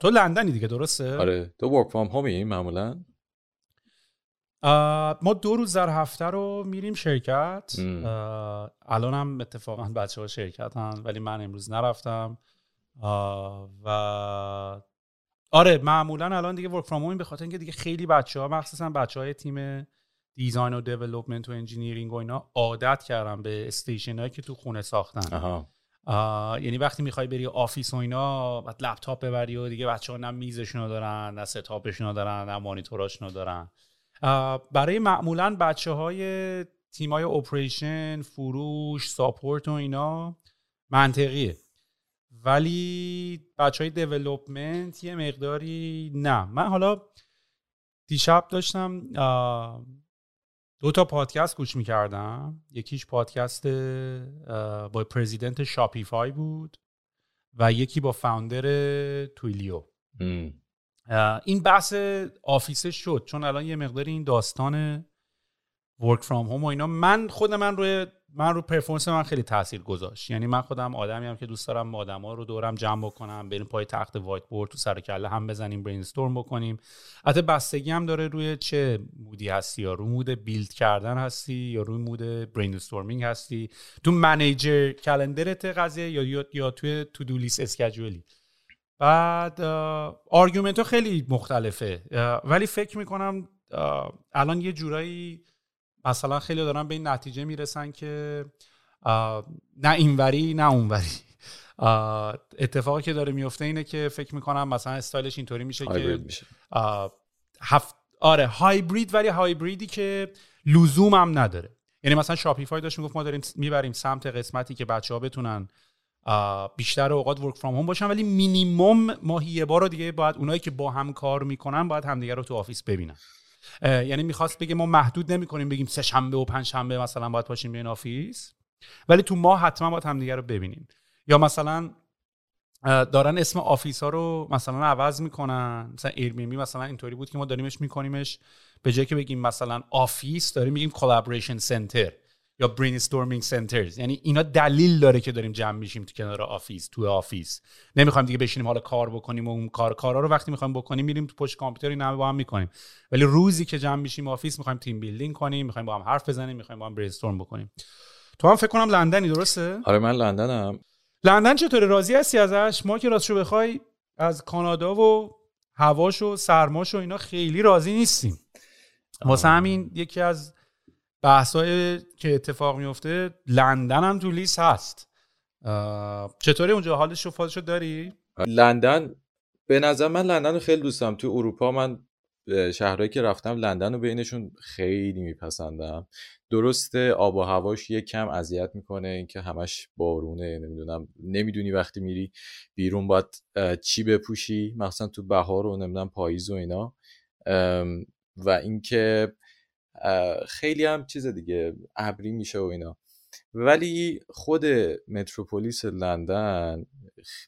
تو لندنی دیگه درسته؟ آره. تو work from home ی معمولا؟ ما دو روز در هفته رو میریم شرکت. الان هم اتفاقا بچه ها شرکت هم ولی من امروز نرفتم. و آره معمولا الان دیگه work from به خاطر اینکه دیگه خیلی بچه ها مخصوصا بچه های تیم design و development و engineering و اینا عادت کردن به station هایی که تو خونه ساختن. یعنی وقتی می‌خوای بری office و اینا بعد لپتاپ ببری و دیگه بچه ها نه میزشون دارن نه setup شون دارن نه مانیتوراشون دارن. برای معمولا بچه های تیم های operation فروش support و اینا منطقیه. ولی بچه های development یه مقداری نه. من حالا دیشب داشتم دو تا پادکست گوش می‌کردم. یکیش پادکست با president Shopify بود و یکی با founder Twilio. این بحث office ه شد چون الان یه مقداری این داستان work from home و اینا. من خود من روی من رو performance من خیلی تاثیر گذاشت. یعنی من خودم آدمی هم که دوست دارم آدما رو دورم جمع بکنم بریم پای تخته whiteboard تو سر کله هم بزنیم brainstorm بکنیم. البته بستگی هم داره روی چه mode ی هستی یا رو mode build کردن هستی یا روی mode brainstorming هستی. تو manager calendar ت قضیه یا یا, یا توی to-do list schedule ی بعد argument ها خیلی مختلفه. ولی فکر می‌کنم الان یه جورایی مثلا خیلی دارن به این نتیجه می‌رسن که نه اینوری نه اونوری. اتفاقی که داره میفته اینه که فکر می‌کنم مثلا استایلش اینطوری میشه که میشه. هفت آره هایبرید ولی هایبریدی که لزوم هم نداره. یعنی مثلا Shopify داشت می‌گفت ما داریم می‌بریم سمت قسمتی که بچه ها بتونن بیشتر اوقات work from home باشن ولی مینیمم ماهی یه بار رو دیگه باید اونایی که با هم کار می‌کنن باید همدیگه رو تو office ببینن. یعنی می‌خواست بگه ما محدود نمی کنیم بگیم سه شنبه و پنج شنبه مثلا باید باشیم بیاین office. ولی تو ما حتما باید همدیگه رو ببینیم. یا مثلا دارن اسم office ها رو مثلا عوض می‌کنن. مثلا Airbnb مثلا اینطوری بود که ما داریمش میکنیمش. به جای که بگیم مثلا office داریم میگیم collaboration center یا brainstorming centers یعنی اینا دلیل داره که داریم جمع میشیم تو کنار office تو office. نمی‌خوایم دیگه بشینیم حالا کار بکنیم و اون کار کارا رو وقتی می‌خوایم بکنیم میریم تو پشت کامپیوتر اینا با هم می‌کنیم. ولی روزی که جمع میشیم office می‌خوایم team building کنیم می‌خوایم با هم حرف بزنیم می‌خوایم با هم brainstorm بکنیم. تو هم فکر کنم لندنی درسته؟ آره من لندنم. لندن چطوره؟ راضی هستی ازش؟ ما که راستشو بخوای از کانادا و هواش و سرماش و اینا خیلی راضی نیستیم. واسه همین یکی از بحثای که اتفاق میفته لندن هم تو لیست هست. چطوری اونجا؟ حالش رو فازشو داری؟ لندن به نظر من لندن رو خیلی دوستم تو اروپا من شهرهایی که رفتم لندن رو بینشون خیلی میپسندم. درسته آب و هواش یه کم اذیت می‌کنه اینکه همش بارونه نمی‌دونم. نمی‌دونی وقتی میری بیرون باید چی بپوشی؟ مثلا تو بهار و نمی‌دونم پاییز و اینا. و اینکه خیلی هم چیز دیگه ابری میشه و اینا. ولی خود متروپولیس لندن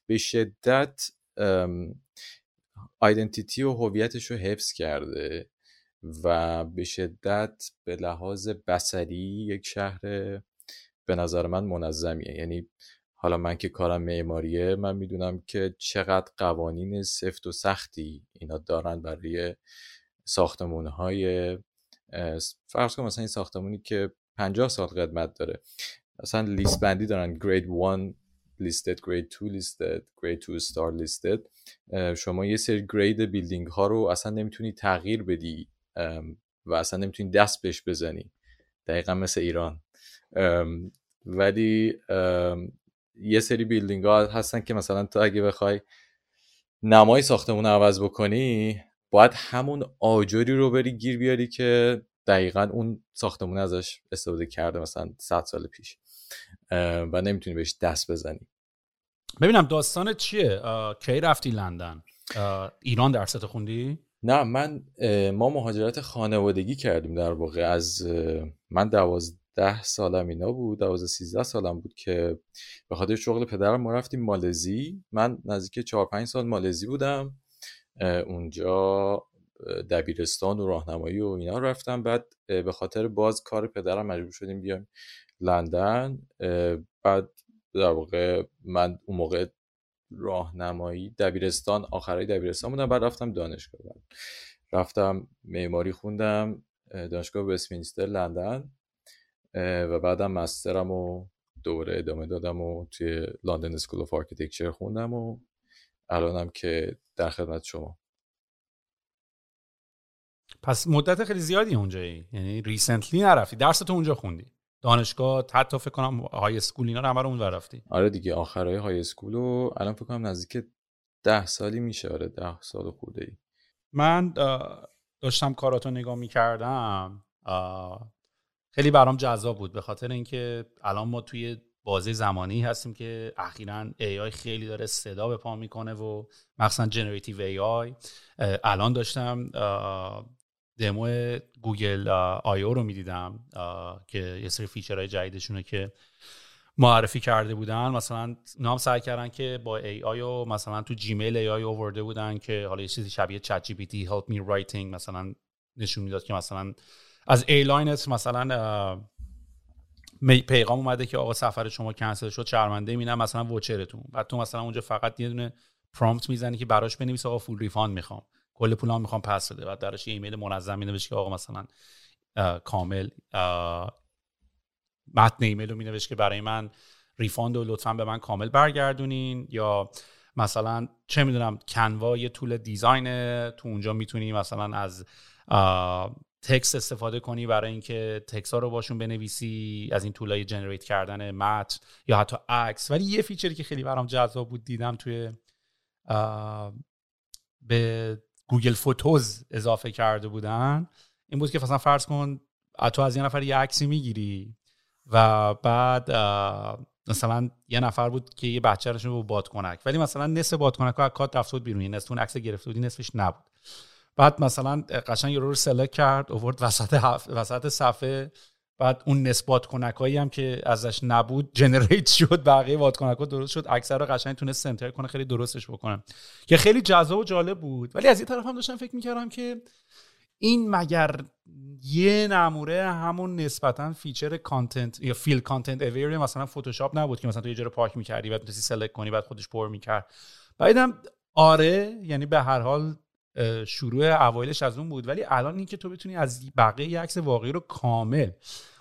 به شدت آیدنتیتی و هویتش رو حفظ کرده و به شدت به لحاظ بسری یک شهر به نظر من منظمیه. یعنی حالا من که کارم معماریه من می‌دونم که چقدر قوانین سفت و سختی اینا دارن برای ساختمون های فرض کن مثلا این ساختمونی که 50 سال قدمت داره. مثلا لیست بندی دارن. گرید 1 لیستد گرید 2 لیستد گرید 2 استار لیستد شما یه سری grade building ها رو اصلا نمی‌تونی تغییر بدی و اصلا نمی‌تونی دست بهش بزنی. دقیقا مثل ایران. ولی یه سری building ها هستن که مثلا تو اگه بخوای نمای ساختمون عوض بکنی باید همون آجری رو بری گیر بیاری که دقیقا اون ساختمون ازش استفاده کرده مثلا 100 سال پیش و نمی‌تونی بهش دست بزنی. ببینم داستان چیه؟ کی رفتی لندن؟ ایران درست خوندی؟ نه من ما مهاجرت خانوادگی کردیم در واقع. از من دوازده سالم اینا بود دوازده سیزده سالم بود که به خاطر شغل پدرم ما رفتیم مالزی. من نزدیک چهار پنج سال مالزی بودم. اونجا دبیرستان و راهنمایی و اینا رفتم. بعد به خاطر باز کار پدرم مجبور شدیم بیایم لندن. بعد در واقع من اون موقع راهنمایی دبیرستان آخرای دبیرستان بودم. بعد رفتم دانشگاه. بعد رفتم معماری خوندم دانشگاه وستمینستر لندن. و بعدم master م و دوره ادامه دادم و توی London School of Architecture خوندم و الانم که در خدمت شما. پس مدت خیلی زیادی اونجایی یعنی ریسنتلی نرفتی. درس تو اونجا خوندی. دانشگاه حتی فکر کنم های اسکول اینا رو همه رو اون رفتی. آره دیگه آخرای های اسکول و الان فکر کنم نزدیک ده سالی میشه. آره ده سال خورده ای. من داشتم کاراتو نگاه می‌کردم. خیلی برام جذاب بود. به خاطر اینکه الان ما توی بازی زمانی هستیم که اخیرا AI خیلی داره صدا به پا می‌کنه و مخصوصا generative AI الان داشتم دمو Google I/O رو می‌دیدم که یه سری feature های جدیدشونه که معرفی کرده بودن. مثلا اینام سعی کردن که با AI و مثلا تو Gmail AI آورده بودن که حالا یه چیزی شبیه ChatGPT help me writing مثلا نشون می‌داد که مثلا از airline ت مثلا پیغام اومده که آقا سفر شما کنسل شد شرمنده میدم مثلا voucher تون بعد تو مثلا اونجا فقط یه دونه prompt می‌زنی که براش بنویس آقا full refund می‌خوام. کل پولام می‌خوام پس بده. بعد درش یه ایمیل منظم مینوشت که آقا مثلا کامل متن ایمیل رو مینوشت که برای من refund و لطفا به من کامل برگردونین. یا مثلا چه می‌دونم Canva یه tool design تو اونجا می‌تونی مثلا از text استفاده کنی برای اینکه تکس ها رو باشون بنویسی از این tool ای generate کردن متن یا حتی عکس. ولی یه feature ی که خیلی برام جذاب بود دیدم توی به Google Photos اضافه کرده بودن این بود که مثلا فرض کن تو از یه نفر یه عکسی می‌گیری و بعد مثلا یه نفر بود که یه بچه رو با بادکنک. ولی مثلا نصف بادکنک ها از کادر رفته بود بیرون. نصف اون عکس گرفته بودی نصفش نبود. بعد مثلا قشنگ رو رو select کرد اوورد وسط وسط صفحه. بعد اون نصف بادکنکایی هم که ازش نبود generate شد بقیه بادکنک ها درست شد. عکس رو قشنگ تونست center کنه خیلی درستش بکنم که خیلی جذاب و جالب بود. ولی از این طرف هم داشتم فکر می‌کردم که این مگر یه نموره همون نسبتا feature content یا fill content aware مثلا فتوشاپ نبود که مثلا تو یه جا رو پاک می‌کردی بعد می‌تونستی select کنی بعد خودش پر می‌کرد. بعدم آره یعنی به هر حال شروع اوایلش از اون بود. ولی الان اینکه تو بتونی از بقیه عکس واقعی رو کامل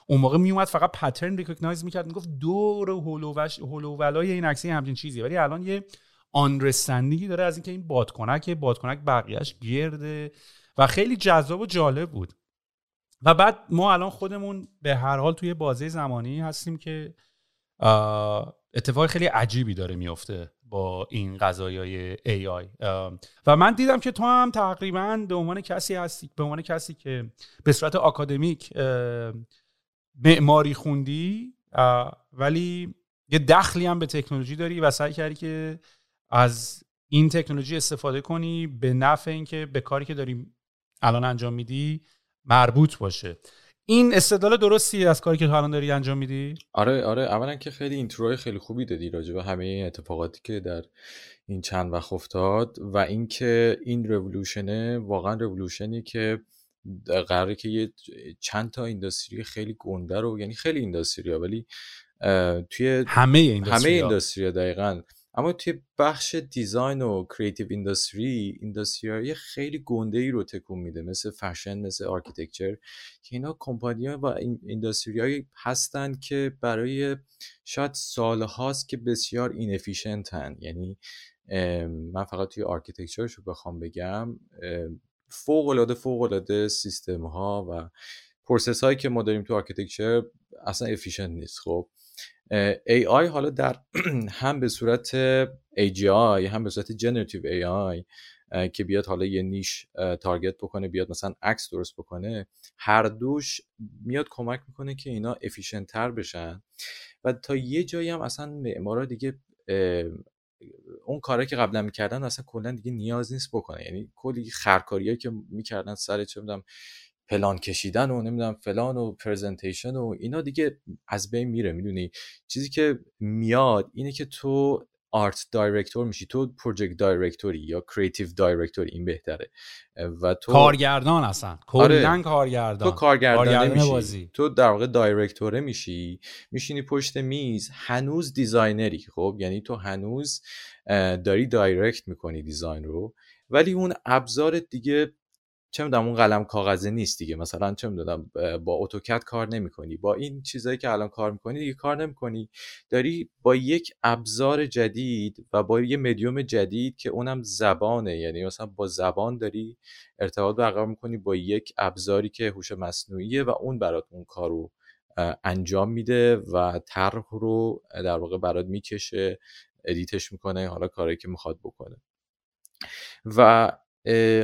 اون موقع میومد فقط پترن ریکگنایز می‌کرد می‌گفت دور هولووش هولوولای این عکسی همچین چیزی. ولی الان یه آنرستندینگی داره از اینکه این بادکنک بادکنک بقیهش گرده و خیلی جذاب و جالب بود. و بعد ما الان خودمون به هر حال توی بازه زمانی هستیم که اتفاق خیلی عجیبی داره میفته با این قضایی AI و من دیدم که تو هم تقریبا به عنوان کسی هستی به عنوان کسی که به صورت آکادمیک معماری خوندی ولی یه دخلی هم به تکنولوژی داری و سعی کردی که از این تکنولوژی استفاده کنی به نفع اینکه به کاری که داری الان انجام میدی مربوط باشه. این استدلال درستی از کاری که تو الان داری انجام میدی؟ آره آره اولا که خیلی اینتروی خیلی خوبی دادی راجع به همه این اتفاقاتی که در این چند وقت افتاد و اینکه این رولوشنه واقعا رولوشنی که قراره که یه چند تا industry خیلی گنده رو یعنی خیلی industry ها ولی توی همه industry همه industry دقیقا. اما توی بخش design و creative industry industry خیلی گنده ای رو تکون میده مثل فشن مثل architecture که اینا کمپانی ها و industry هستن که برای شاید سال هاست که بسیار inefficient ن یعنی من فقط توی architecture ش رو بخوام بگم فوق العاده فوق العاده سیستم ها و process هایی که ما داریم تو architecture اصلا efficient نیست. خب AI حالا در هم به صورت AGI هم به صورت generative AI که بیاد حالا یه niche target بکنه بیاد مثلا عکس درست بکنه هر دوش میاد کمک می‌کنه که اینا efficient تر بشن. و تا یه جایی هم اصلا معمارا دیگه اون کاری که قبلا می‌کردن اصلا کلا دیگه نیاز نیست بکنه یعنی کلی خرکاریایی که می‌کردن سر چه می‌دونم پلان کشیدن و نمی‌دونم فلان و presentation و اینا دیگه از بین میره می‌دونی؟ چیزی که میاد اینه که تو art director میشی تو project director ی یا creative director ی این بهتره. و تو کارگردان اصلا. کلا آره. کارگردان. تو کارگردان میشی. تو در واقع director ه میشی. میشینی پشت میز. هنوز designer ی خب؟ یعنی تو هنوز داری direct می‌کنی design رو. ولی اون ابزار دیگه چه می‌دونم اون قلم کاغذی نیست دیگه. مثلا چه می‌دونم با AutoCAD کار نمی‌کنی. با این چیزایی که الان کار می‌کنی دیگه کار نمی‌کنی. داری با یک ابزار جدید و با یه مدیوم جدید که اونم زبانه. یعنی مثلا با زبان داری ارتباط برقرار می‌کنی با یک ابزاری که هوش مصنوعیه و اون برات اون کارو انجام میده و طرح رو در واقع برات می‌کشه edit ش می‌کنه حالا کاری که می‌خواد بکنه. و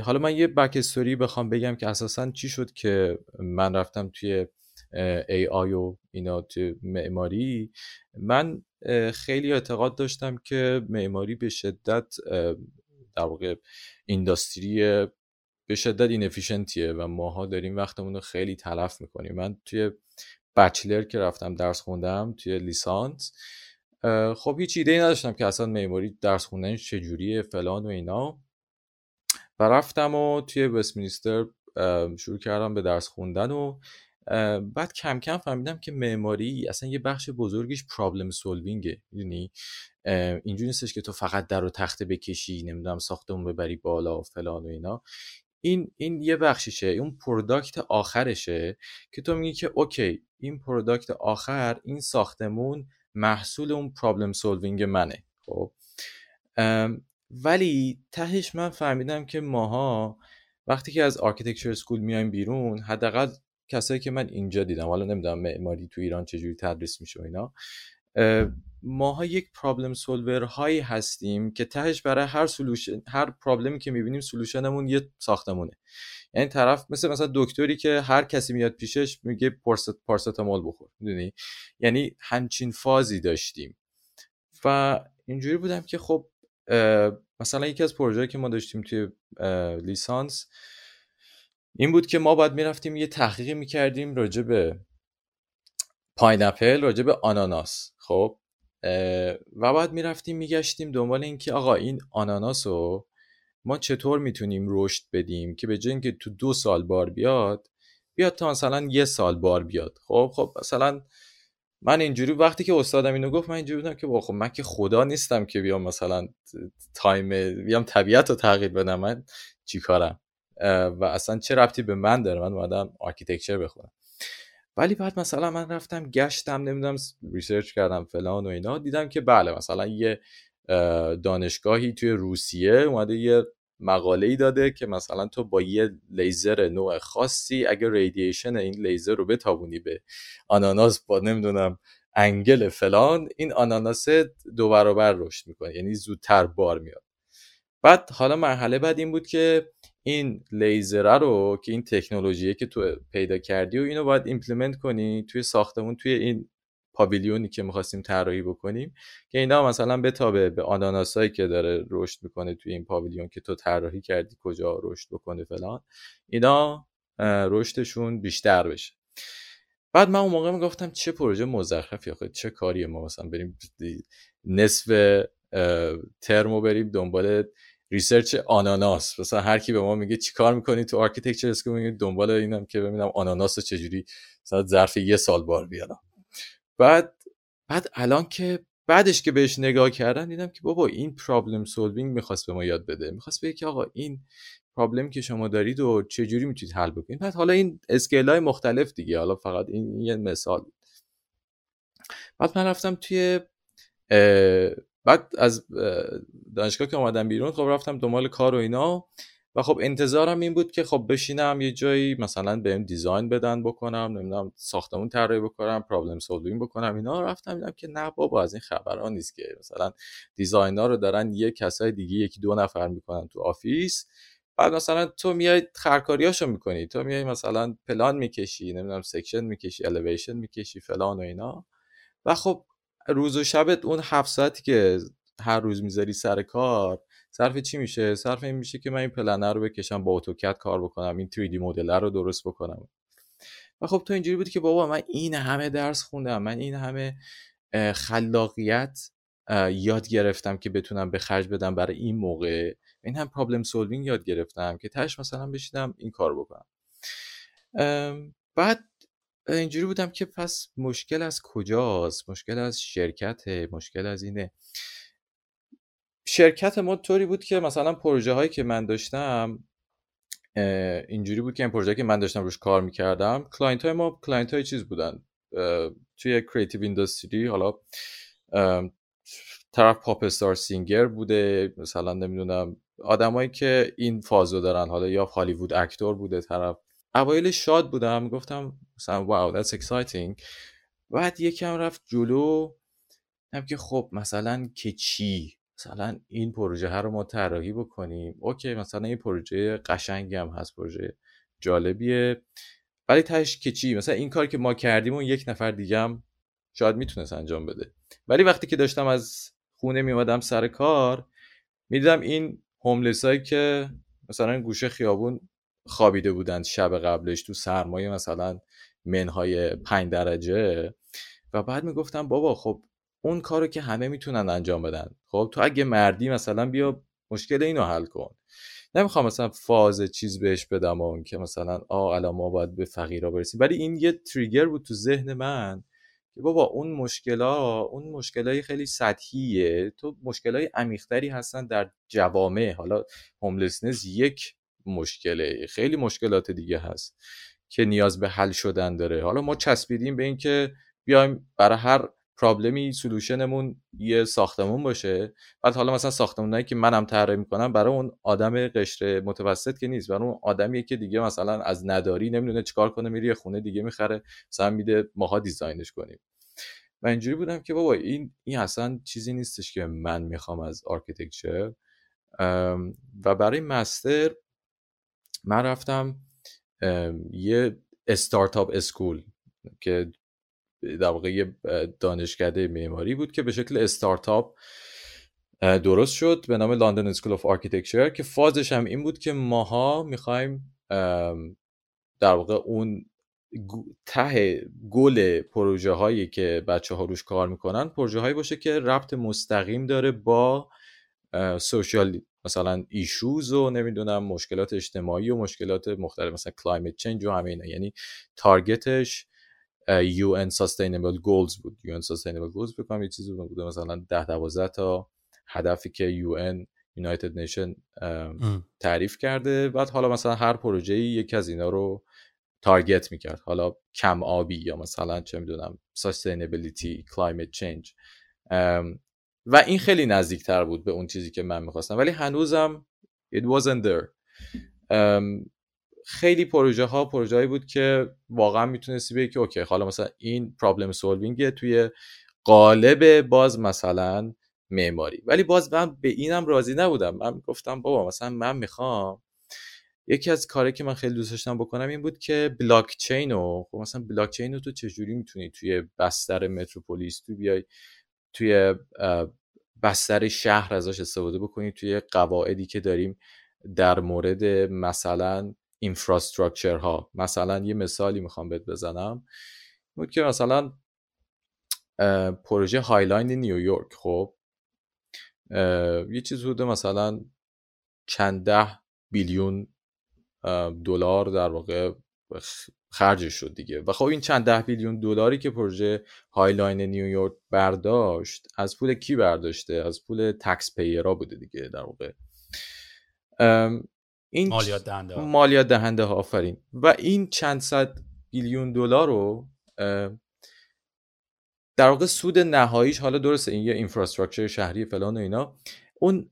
حالا من یه backstory بخوام بگم که اساسا چی شد که من رفتم توی AI و اینا توی معماری. من خیلی اعتقاد داشتم که معماری به شدت در واقع اینداستری به شدت اینفیشنتیه و ماها داریم وقتمون رو خیلی تلف می‌کنیم. من توی بچلر که رفتم درس خوندم توی لیسانس خب هیچ ایده ای نداشتم که اصلا معماری درس خوندنش چجوریه فلان و اینا. و رفتم و توی وستمینستر شروع کردم به درس خوندن و بعد کم کم فهمیدم که معماری اصلا یه بخش بزرگیش پرابلم سولوینگه می‌دونی؟ اینجوری نیستش که تو فقط در و تخته بکشی نمی‌دونم ساختمون ببری بالا و فلان و اینا. این این یه بخشیشه اون product آخرشه که تو میگی که okay این product آخر این ساختمون محصول اون problem solving منه خب؟ ولی تهش من فهمیدم که ماها وقتی که از architecture school میایم بیرون حداقل کسایی که من اینجا دیدم حالا نمی‌دونم معماری تو ایران چجوری تدریس میشه و اینا ماها یک پرابلم سولور هایی هستیم که تهش برای هر سولوشن هر پرابلمی که می‌بینیم سولوشنمون یه ساختمونه. یعنی طرف مثل مثلا دکتری که هر کسی میاد پیشش میگه پارستامول بخور می‌دونی؟ یعنی همچین فازی داشتیم. و اینجوری بودم که خب مثلا یکی از پروژه که ما داشتیم توی لیسانس این بود که ما باید می‌رفتیم یه تحقیقی می‌کردیم راجع به pineapple راجع به آناناس خب؟ و بعد می‌رفتیم میگشتیم دنبال اینکه آقا این آناناس رو ما چطور می‌تونیم رشد بدیم که به جای اینکه تو دو سال بار بیاد بیاد تا مثلا یه سال بار بیاد خب؟ خب مثلا من اینجوری وقتی که استادم اینو گفت من اینجوری بودم که خب من که خدا نیستم که بیام مثلا time بیام طبیعت رو تغییر بدم. من چیکارم و اصلا چه ربطی به من داره؟ من اومدم architecture بخونم. ولی بعد مثلا من رفتم گشتم نمی‌دونم research کردم فلان و اینا. دیدم که بله مثلا یه دانشگاهی توی روسیه اومده یه مقاله ای داده که مثلا تو با یه لیزر نوع خاصی اگر radiation این لیزر رو بتابونی به آناناس با نمی‌دونم angle فلان این آناناس دو برابر رشد می‌کنه یعنی زودتر بار میاد. بعد حالا مرحله بعد این بود که این لیزره رو که این تکنولوژیه که تو پیدا کردی و اینو باید implement کنی توی ساختمون توی این پاویلیونی که می‌خواستیم طراحی بکنیم که اینا مثلا بتابه به آناناسایی که داره رشد می‌کنه توی این پاویلیون که تو طراحی کردی کجا رشد بکنه فلان اینا رشدشون بیشتر بشه. بعد من اون موقع می‌گفتم چه پروژه مزخرفی آخه چه کاری ما مثلا بریم نصف ترمو بریم دنبال research آناناس. مثلا هر کی به ما میگه چیکار می‌کنی تو architecture school میگه دنبال اینم که ببینم آناناس چجوری مثلا ظرف یه سال بار بیارم. بعد بعد الان که بعدش که بهش نگاه کردم دیدم که بابا این problem solving می‌خواست به ما یاد بده. می‌خواست بگه که آقا این problem ی که شما دارید و چجوری می‌تونید حل بکنید؟ بعد حالا این skill های مختلف دیگه. حالا فقط این یه مثال. بعد من رفتم توی بعد از دانشگاه که اومدم بیرون خب رفتم دنبال کار و اینا. و خب انتظارم این بود که خب بشینم یه جایی مثلا بهم design بدن بکنم نمی‌دونم ساختمون طراحی بکنم problem solving بکنم اینا رفتم دیدم که نه بابا از این خبران نیست که مثلا design ا رو دارن یه کسای دیگه یکی دو نفر می‌کنن تو office. بعد مثلا تو میای خرکاریاشو می‌کنی تو میای مثلا پلان می‌کشی نمی‌دونم section می‌کشی الیویشن می‌کشی فلان و اینا. و خب روز و شبت اون هفت ساعتی که هر روز می‌ذاری سر کار صرف چی میشه؟ صرف این میشه که من این پلن رو بکشم با AutoCAD کار بکنم این 3D مدل رو درست بکنم. و خب تو اینجوری بود که بابا من این همه درس خوندم من این همه خلاقیت یاد گرفتم که بتونم به خرج بدم برای این موقع. این هم problem solving یاد گرفتم که تهش مثلا بشینم این کار بکنم. بعد اینجوری بودم که پس مشکل از کجاست؟ مشکل از شرکت مشکل از اینه. شرکت ما طوری بود که مثلا پروژه هایی که من داشتم اینجوری بود که این پروژه که من داشتم روش کار می‌کردم client های ما client های چیز بودن. توی creative industry حالا طرف pop star singer بوده مثلا نمی‌دونم آدمایی که این فازو دارن حالا یا Hollywood actor بوده طرف. اوایل شاد بودم گفتم مثلا واو that's exciting. بعد یکم رفت جلو هم که خب مثلا که چی؟ مثلا این پروژه ها رو ما طراحی بکنیم. اوکی مثلا این پروژه قشنگی هم هست پروژه جالبیه. ولی تهش که چی؟ مثلا این کار که ما کردیم و یک نفر دیگه هم شاید می‌تونست انجام بده. ولی وقتی که داشتم از خونه میومدم سر کار می‌دیدم این هوملس که مثلا گوشه خیابون خوابیده بودند شب قبلش تو سرمایه مثلا منهای پنج درجه. و بعد می‌گفتم بابا خب اون کارو که همه می‌تونن انجام بدن. خب تو اگه مردی مثلا بیا مشکل اینو حل کن. نمی‌خوام مثلا فاز چیز بهش بدم اون که مثلا آ الان ما باید به فقیرا برسیم. ولی این یه تریگر بود تو ذهن من که بابا اون مشکلا اون مشکلای خیلی سطحیه. تو مشکلای عمیقتری هستن در جوامع. حالا homelessness یک مشکله. خیلی مشکلات دیگه هست که نیاز به حل شدن داره. حالا ما چسبیدیم به اینکه بیایم برای هر problem ی solution مون یه ساختمون باشه. بعد حالا مثلا ساختمونایی که منم طراحی می‌کنم برای اون آدم قشر متوسط که نیست. برای اون آدمیه که دیگه مثلا از نداری نمی‌دونه چیکار کنه میره خونه دیگه می‌خره مثلا میده ماها design ش کنیم. و اینجوری بودم که بابا این این اصلا چیزی نیستش که من می‌خوام از architecture. و برای master من رفتم یه startup school که در واقع دانشکده معماری بود که به شکل استارتاپ درست شد به نام London School of Architecture که فازش هم این بود که ماها می‌خوایم در واقع اون ته گل پروژه هایی که بچه ها روش کار می‌کنن پروژه هایی باشه که ربط مستقیم داره با سوشال مثلا ایشوز و نمی‌دونم مشکلات اجتماعی و مشکلات مختلف مثلا کلایمت چنج و همه یعنی تارگتش UN Sustainable Goals بود. UN Sustainable Goals بکنم یه چیزی بوده مثلا ده دوازده تا هدفی که UN United Nation تعریف کرده. بعد حالا مثلا هر پروژه یکی از اینا رو تارگت می‌کرد. حالا کم آبی یا مثلا چه می‌دونم sustainability climate change. و این خیلی نزدیکتر بود به اون چیزی که من می‌خواستم. ولی هنوزم it wasn't there. خیلی پروژه ها پروژه بود که واقعا می‌تونستی بگی که okay حالا مثلا این problem solving توی قالب باز مثلا معماری. ولی باز من به اینم راضی نبودم. من گفتم بابا مثلا من می‌خوام یکی از کاری که من خیلی دوست داشتم بکنم این بود که بلاک چین و خب مثلا بلاک چین رو تو چجوری می‌تونی توی بستر metropolis تو بیای توی بستر شهر ازش استفاده بکنی توی قواعدی که داریم در مورد مثلا infrastructure ها مثلا یه مثالی می‌خوام بهت بزنم. بود که مثلا پروژه High Line نیویورک خب؟ یه چیز بوده مثلا چند ده billion دلار در واقع خرجش شد دیگه. و خب این چند ده billion دلاری که پروژه High Line نیویورک برداشت از پول کی برداشته؟ از پول taxpayer ا بوده دیگه در واقع. این مالیات دهنده ها. مالیات دهنده ها آفرین. و این چند صد billion دلار رو در واقع سود نهاییش حالا درسته این یه infrastructure شهری فلان و اینا اون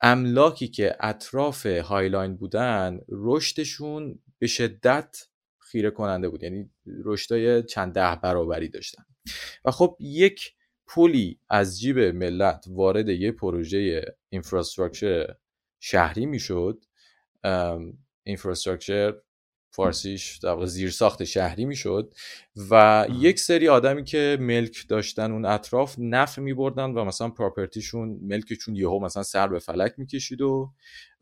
املاکی که اطراف High Line بودن رشدشون به شدت خیره کننده بود. یعنی رشدای چند ده برابری داشتن. و خب یک پولی از جیب ملت وارد یه پروژه اینفراستراکچر شهری می‌شد. اینفراستراکچر فارسیش در واقع زیر ساخت شهری می‌شد و یک سری آدمی که ملک داشتن اون اطراف نفع می بردن و مثلا پراپرتیشون ملکشون یهو مثلا سر به فلک می‌کشید و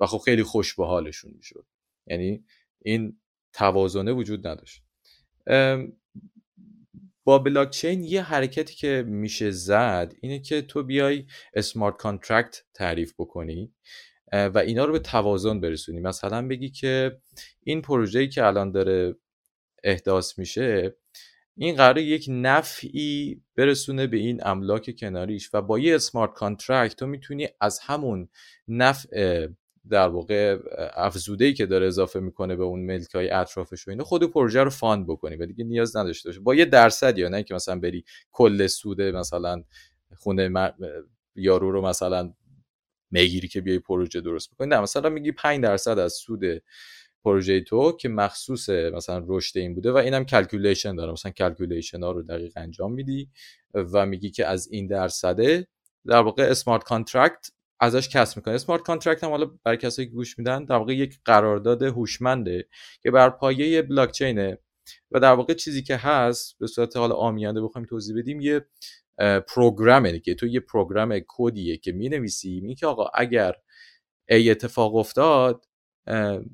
و خب خیلی خوش به حالشون می‌شد. یعنی این توازنه وجود نداشت. با بلاکچین یه حرکتی که میشه زد اینه که تو بیای smart contract تعریف بکنی. و اینا رو به توازن برسونی. مثلا بگی که این پروژه‌ای که الان داره احداث میشه این قرار یک نفعی برسونه به این املاک کناریش و با یه smart contract تو می‌تونی از همون نفع در واقع افزوده که داره اضافه می‌کنه به اون ملک های اطرافش و اینا خود پروژه رو fund بکنی و دیگه نیاز نداشته باشه. با یه درصد یا نه که مثلا بری کل سوده مثلا خونه یارو رو مثلا می‌گیری که بیای پروژه درست بکنی. نه مثلا میگی 5 درصد از سود پروژه تو که مخصوص مثلا رشد این بوده و اینم calculation داره. مثلا calculation ها رو دقیق انجام میدی و میگی که از این درصده در واقع smart contract ازش کسب می‌کنه smart contract هم حالا برای کسایی که گوش میدن در واقع یک قرارداد هوشمنده که بر پایه بلاک چینه و در واقع چیزی که هست به صورت حالا عامیانه بخوایم توضیح بدیم یه پروگرامه که تو یه پروگرام کدیه که می نویسی میگی که آقا اگر A اتفاق افتاد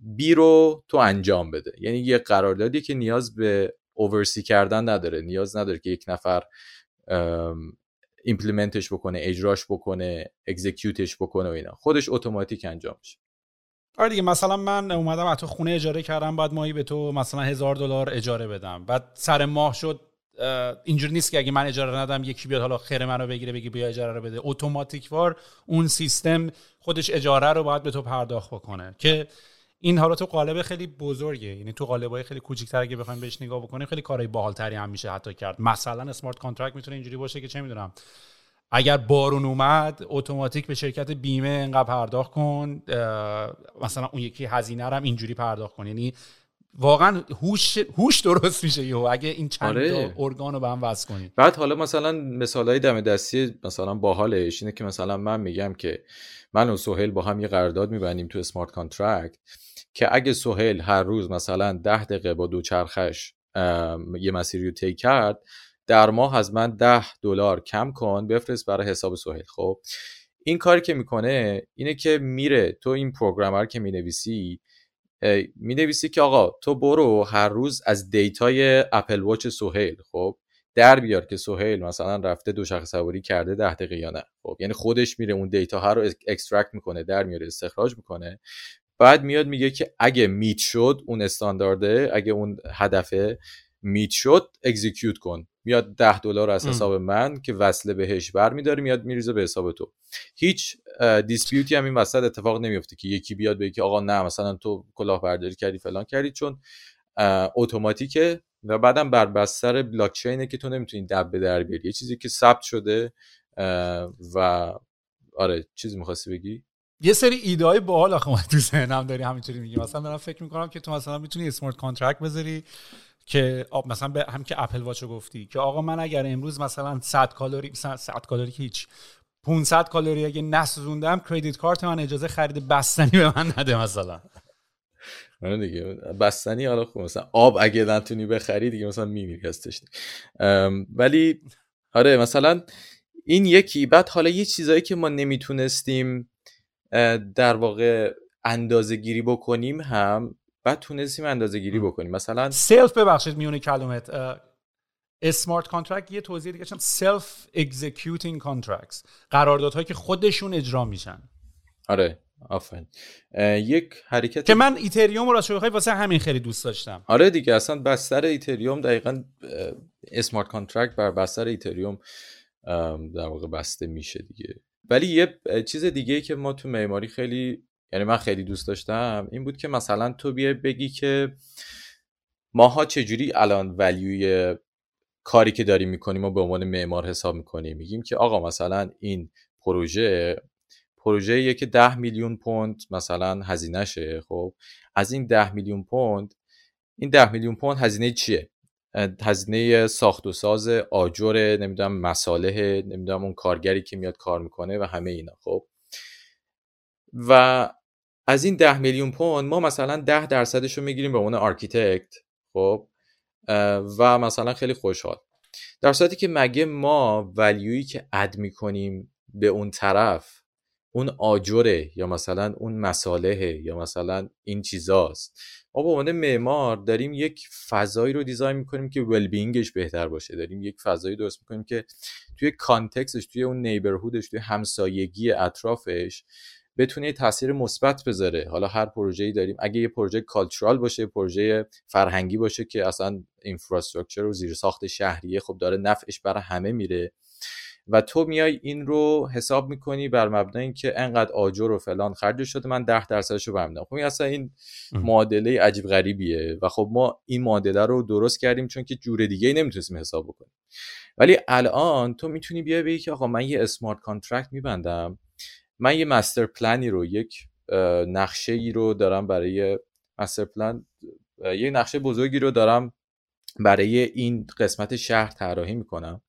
B رو تو انجام بده. یعنی یه قراردادی که نیاز به oversee کردن نداره. نیاز نداره که یک نفر implement ش بکنه اجراش بکنه execute ش بکنه و اینا. خودش اتوماتیک انجام میشه. آره دیگه مثلا من اومدم تو خونه اجاره کردم بعد ماهی به تو مثلا هزار دلار اجاره بدم. بعد سر ماه شد اینجوری نیست که اگه من اجاره ندم یکی بیاد حالا خر منو بگیره بگی بیا اجاره رو بده. اتوماتیک وار اون سیستم خودش اجاره رو باید به تو پرداخت بکنه. که این حالا تو قالب خیلی بزرگه. یعنی تو قالبای خیلی کوچیک‌تر اگه بخوایم بهش نگاه بکنیم خیلی کارهای باحالتری هم میشه حتی کرد. مثلا smart contract می‌تونه اینجوری باشه که چه می‌دونم اگر بارون اومد اتوماتیک به شرکت بیمه انقدر پرداخت کن مثلا اون یکی هزینه هم اینجوری پرداخت کن. یعنی واقعا هوش هوش درست میشه یهو. اگه این چند آره. ارگان رو به هم وصل کنید بعد حالا مثلا مثال های دم دستی مثلا باحالش اینه که مثلا من میگم که من و سهیل با هم یه قرارداد میبندیم تو smart contract که اگه سهیل هر روز مثلا ده دقیقه با دوچرخش یه مسیری رو طی کرد در ماه از من ده دلار کم کن بفرست برای حساب سهیل. خب این کاری که می‌کنه اینه که میره. تو این program ـه که می‌نویسی می نویسی که آقا تو برو هر روز از دیتای Apple Watch سهیل خب؟ در بیار که سهیل مثلا رفته دوچرخه سواری کرده ده دقیقه یا نه خب؟ یعنی خودش میره اون دیتا ها رو extract می‌کنه در میاره استخراج می‌کنه. بعد میاد میگه که اگه meet شد اون استاندارده اگه اون هدفه meet شد execute کن. میاد ده دلار از حساب من که وصله بهش بر میداره میاد میریزه به حساب تو. هیچ dispute ی هم این وسط اتفاق نمیفته که یکی بیاد بگه آقا نه مثلا تو کلاهبرداری کردی فلان کردی چون اتوماتیکه و بعدم بر بستر بلاک چینه که تو نمی‌تونی دبه در بیاری. یه چیزی که ثبت شده و آره چیزی می‌خواستی بگی؟ یه سری ایده های باحال آخه تو ذهنم داری همینطوری میگی. مثلا من فکر می‌کنم که تو مثلا می‌تونی smart contract بذاری. که مثلا به هم که Apple Watch رو گفتی که آقا من اگر امروز مثلا 100 کالری مثلا 100 کالری که هیچ 500 کالری اگه نسوزوندم credit card من اجازه خرید بستنی به من نده مثلا. آره دیگه. بستنی حالا خوب مثلا آب اگه نتونی بخری دیگه مثلا میمیری هستش ولی آره مثلا این یکی. بعد حالا یه چیزایی که ما نمی‌تونستیم در واقع اندازه گیری بکنیم هم بعد تونستیم اندازه گیری بکنیم. مثلا سلف ببخشید میون کلمت smart contract یه توضیح دیگه چم self-executing contracts قراردادهایی که خودشون اجرا میشن. آره آفرین. یک حرکت که من Ethereum رو راست واسه همین خیلی دوست داشتم. آره دیگه اصلا بستر Ethereum دقیقا smart contract بر بستر Ethereum در واقع بسته میشه دیگه. ولی یه چیز دیگه که ما تو معماری خیلی یعنی من خیلی دوست داشتم این بود که مثلا تو بیای بگی که ماها چجوری الان ولیوی کاری که داریم می‌کنیم و به عنوان معمار حساب می‌کنیم؟ میگیم که آقا مثلا این پروژه پروژه که ده میلیون پوند مثلا هزینهشه خب؟ از این ده میلیون پوند این ده میلیون پوند هزینه چیه؟ هزینه ساخت و ساز آجر نمی‌دونم مساله نمی‌دونم اون کارگری که میاد کار می‌کنه و همه اینا خب؟ و از این ده میلیون پوند ما مثلا ده درصدش رو می‌گیریم به عنوان architect خب؟ و مثلا خیلی خوشحال. در صورتی که مگه ما value یی که add می‌کنیم به اون طرف اون آجره یا مثلا اون مساله یا مثلا این چیزاست؟ ما به عنوان معمار داریم یک فضایی رو design می‌کنیم که ول بهتر باشه. داریم یک فضایی درست می‌کنیم که توی کانتکستش توی اون نیبرهودش توی همسایگی اطرافش بتونه تاثیر مثبت بذاره. حالا هر پروژه‌ای داریم. اگه یه پروژه کالچورال باشه پروژه فرهنگی باشه که اصلا اینفراستراکچر و زیر ساخت شهریه خب داره نفعش برای همه میره. و تو میای این رو حساب می‌کنی بر مبنای اینکه انقدر آجر و فلان خرج شده من ده درصدش رو برمیدم خب اصلا این معادله عجیب غریبیه. و خب ما این معادله رو درست کردیم چون که جور دیگه ای نمی‌تونستیم حساب بکنیم. ولی الان تو می‌تونی بیای بگی که آقا من یه smart contract میبندم. من یه master plan ی رو یک نقشه ای رو دارم برای master plan یه نقشه بزرگی رو دارم برای این قسمت شهر طراحی می‌کنم.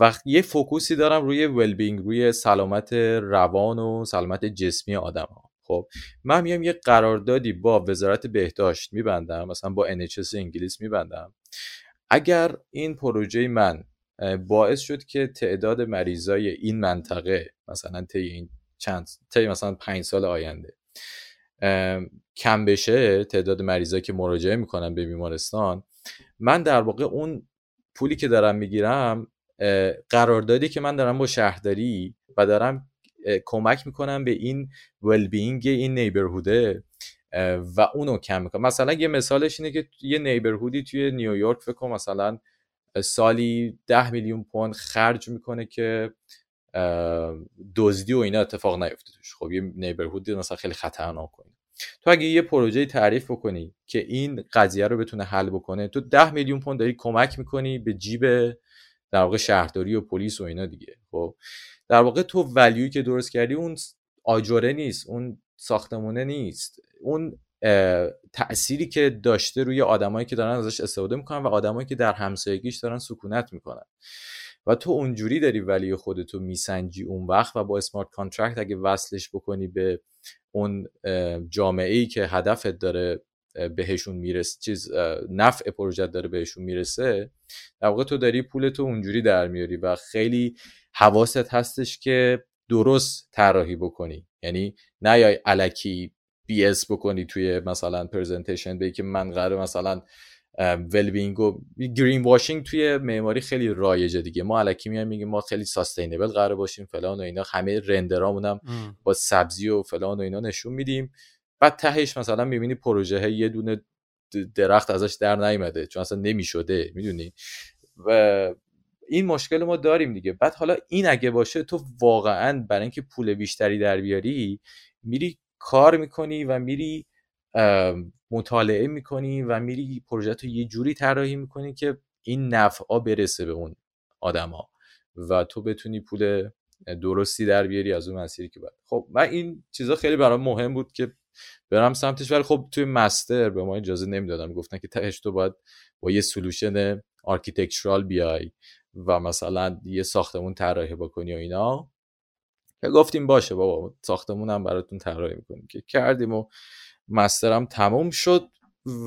و یه focus ی دارم روی well-being روی سلامت روان و سلامت جسمی آدم ها خب من میام یه قراردادی با وزارت بهداشت میبندم مثلا با NHS انگلیس میبندم. اگر این پروژه من باعث شد که تعداد مریضای این منطقه مثلا طی این چند طی مثلا پنج سال آینده کم بشه تعداد مریضایی که مراجعه می‌کنن به بیمارستان من در واقع اون پولی که دارم می‌گیرم قراردادی که من دارم با شهرداری و دارم کمک می‌کنم به این ولبینگ این نیبرهوده و اونو کم می‌کنم. مثلا یه مثالش اینه که یه نیبرهودی توی نیویورک فکر مثلا سالی ده میلیون پوند خرج می‌کنه که دزدی و اینا اتفاق نیفته توش. خب یه نیبرهودی مثلا خیلی خطرناک کنی تو اگه یه پروژه تعریف بکنی که این قضیه رو بتونه حل بکنه تو ده میلیون پوند داری کمک می‌کنی به جیب در واقع شهرداری و پلیس و اینا دیگه. خب در واقع تو ولیوی که درست کردی اون آجره نیست اون ساختمونه نیست. اون تأثیری که داشته روی آدمایی که دارن ازش استفاده می‌کنن و آدمایی که در همسایگیش دارن سکونت می‌کنن. و تو اونجوری داری value خودتو میسنجی اون وقت و با smart contract اگه وصلش بکنی به اون جامعه ای که هدفت داره بهشون می‌رسه چیز نفع پروژه داره بهشون می‌رسه در واقع تو داری پولتو اونجوری در میاری و خیلی حواست هستش که درست طراحی بکنی. یعنی نیای الکی BS بکنی توی مثلا presentation بگی که من قرار مثلا well-being و greenwashing توی معماری خیلی رایجه دیگه. ما الکی میایم میگیم ما خیلی sustainable قرار باشیم فلان و اینا. همه render امون هم با سبزی و فلان و اینا نشون میدیم. بعد تهش مثلا می‌بینی پروژه یه دونه درخت ازش در نیومده چون اصلا نمی‌شده می‌دونی؟ و این مشکل ما داریم دیگه. بعد حالا این اگه باشه تو واقعا برای اینکه پول بیشتری در بیاری میری کار می‌کنی و میری مطالعه می‌کنی و میری پروژه تو یه جوری طراحی می‌کنی که این نفعا برسه به اون آدما و تو بتونی پول درستی در بیاری از اون مسیری که باید خب من این چیزا خیلی برام مهم بود که برم سمتش ولی خب توی مستر به ما اجازه نمی‌دادن. گفتن که تهش تو باید با یه solution architectural بیای و مثلا یه ساختمون طراحی بکنی و اینا. که گفتیم باشه بابا ساختمون هم براتون طراحی می‌کنیم. که کردیم و master م تموم شد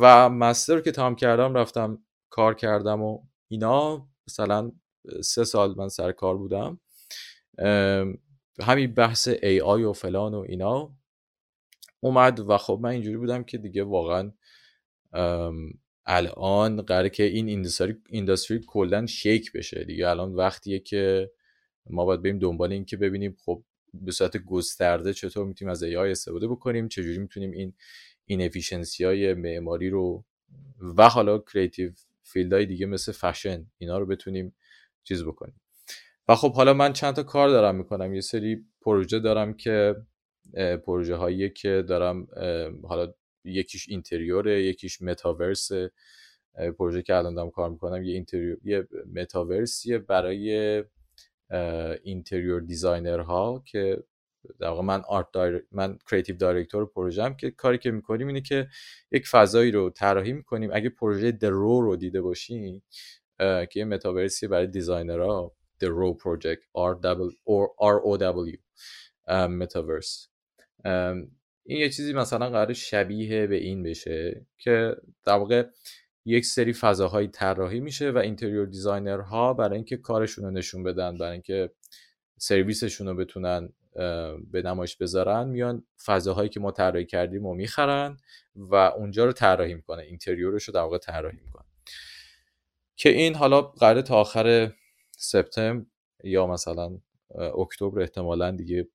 و master که تمام کردم رفتم کار کردم و اینا. مثلا سه سال من سر کار بودم. همین بحث AI و فلان و اینا اومد و خب من اینجوری بودم که دیگه واقعا الان قراره که این industry industry کلا shake بشه. دیگه الان وقتیه که ما باید بریم دنبال این که ببینیم خب به صورت گسترده چطور می‌تونیم از AI استفاده بکنیم چجوری می‌تونیم این این های معماری رو و حالا creative field های دیگه مثل فشن اینا رو بتونیم چیز بکنیم. و خب حالا من چند تا کار دارم می‌کنم. یه سری پروژه دارم که پروژه هایی که دارم حالا یکیش interior ه یکیش متاورس پروژه که الان دارم کار می‌کنم یه interior یه متاورسیه برای interior designer ها که در واقع من art dir... من creative director پروژه که کاری که می‌کنیم اینه که یک فضایی رو طراحی می‌کنیم. اگه پروژه The Row رو دیده باشین که یه متاورسی برای designer ها The Row Project R O W متاورس این یه چیزی مثلا قرار شبیه به این بشه که در واقع یک سری فضاهایی طراحی میشه و interior designer ها برای اینکه کارشون رو نشون بدن برای اینکه سرویسشون رو بتونن به نمایش بذارن میان فضاهایی که ما طراحی کردیم و می‌خرن و اونجا رو طراحی می‌کنن interior ش رو در واقع طراحی می‌کنن که این حالا قراره تا آخر سپتامبر یا مثلا اکتبر احتمالا دیگه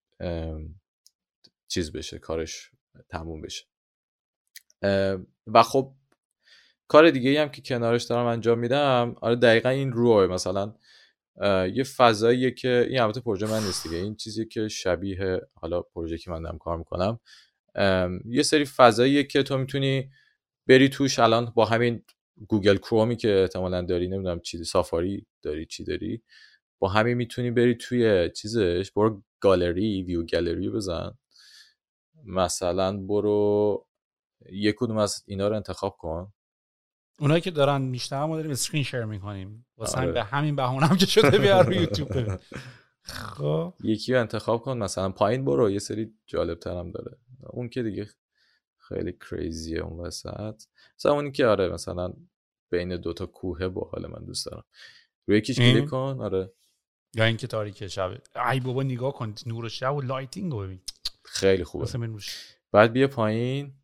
چیز بشه کارش تموم بشه. و خب کار دیگه هم که کنارش دارم انجام میدم آره دقیقا این روه مثلا یه فضاییه که این البته پروژه من نیست دیگه. این چیزی که شبیه حالا پروژه که من دارم کار می‌کنم. یه سری فضاییه که تو می‌تونی بری توش. الان با همین گوگل کرومی که احتمالا داری نمی‌دونم چی سافاری داری چی داری. با همین می‌تونی بری توی چیزش. برو گالری view gallery بزن. مثلا برو یک کدوم از اینا رو انتخاب کن. اونایی که دارن میشنن ما داریم screen share می‌کنیم. واسه آره. به همین بهونه هم که شده بیار رو یوتیوب خب. یکی رو انتخاب کن مثلا پایین برو یه سری جالب ترم داره. اون که دیگه خیلی crazy ه اون وسط. مثلا اونی که آره مثلا بین دوتا کوه با حال من دوست دارم. روی یکیش کلیک کن آره. یا اینکه تاریک شب. ای بابا نگاه کن نور شب و lighting رو ببین. خیلی خوبه. بعد بیا پایین.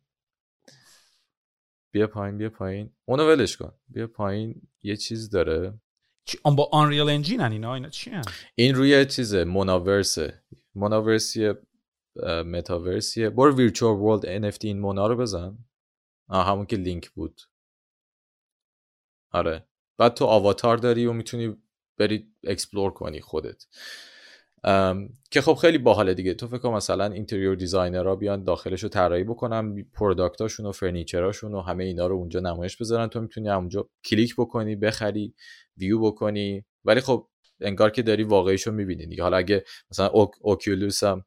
بیا پایین بیا پایین. اونو ولش کن. بیا پایین یه چیز داره. اون با Unreal Engine اینا؟ اینا چی این روی چیزه موناورسه موناورسیه متاورسیه برو virtual world NFT این مونا رو بزن. آه همون که لینک بود. آره. بعد تو آواتار داری و می‌تونی بری explore کنی خودت. که خب خیلی باحاله دیگه. تو فکر مثلا interior designer ها بیان داخلش رو طراحی بکنن product اشون و furniture اشون و همه اینا رو اونجا نمایش بذارن. تو می‌تونی اونجا کلیک بکنی بخری ویو بکنی. ولی خب انگار که داری واقعیشو می‌بینی دیگه. حالا اگه مثلا Oculus هم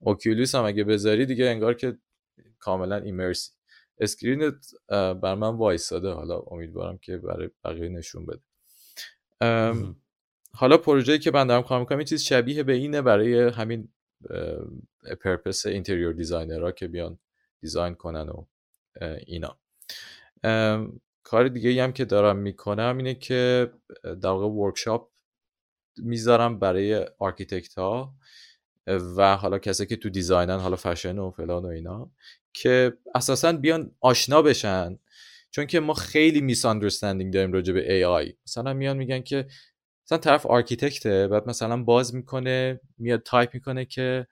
Oculus هم اگه بذاری دیگه انگار که کاملا immersive screen ت برا من وایساده. حالا امیدوارم که برای بقیه نشون بده. حالا پروژه‌ای که من دارم کار می‌کنم این چیز شبیه به اینه برای همین purpose interior designer ها که بیان design کنن و اینا. کار دیگه هم که دارم می‌کنم اینه که در واقع workshop می‌ذارم برای architect ها و حالا کسی که تو design ن حالا فشن و فلان و اینا که اساسا بیان آشنا بشن. چون که ما خیلی miss داریم راجع به AI مثلا میان میگن که مثلا طرف architect ه بعد مثلا باز می‌کنه میاد تایپ می‌کنه که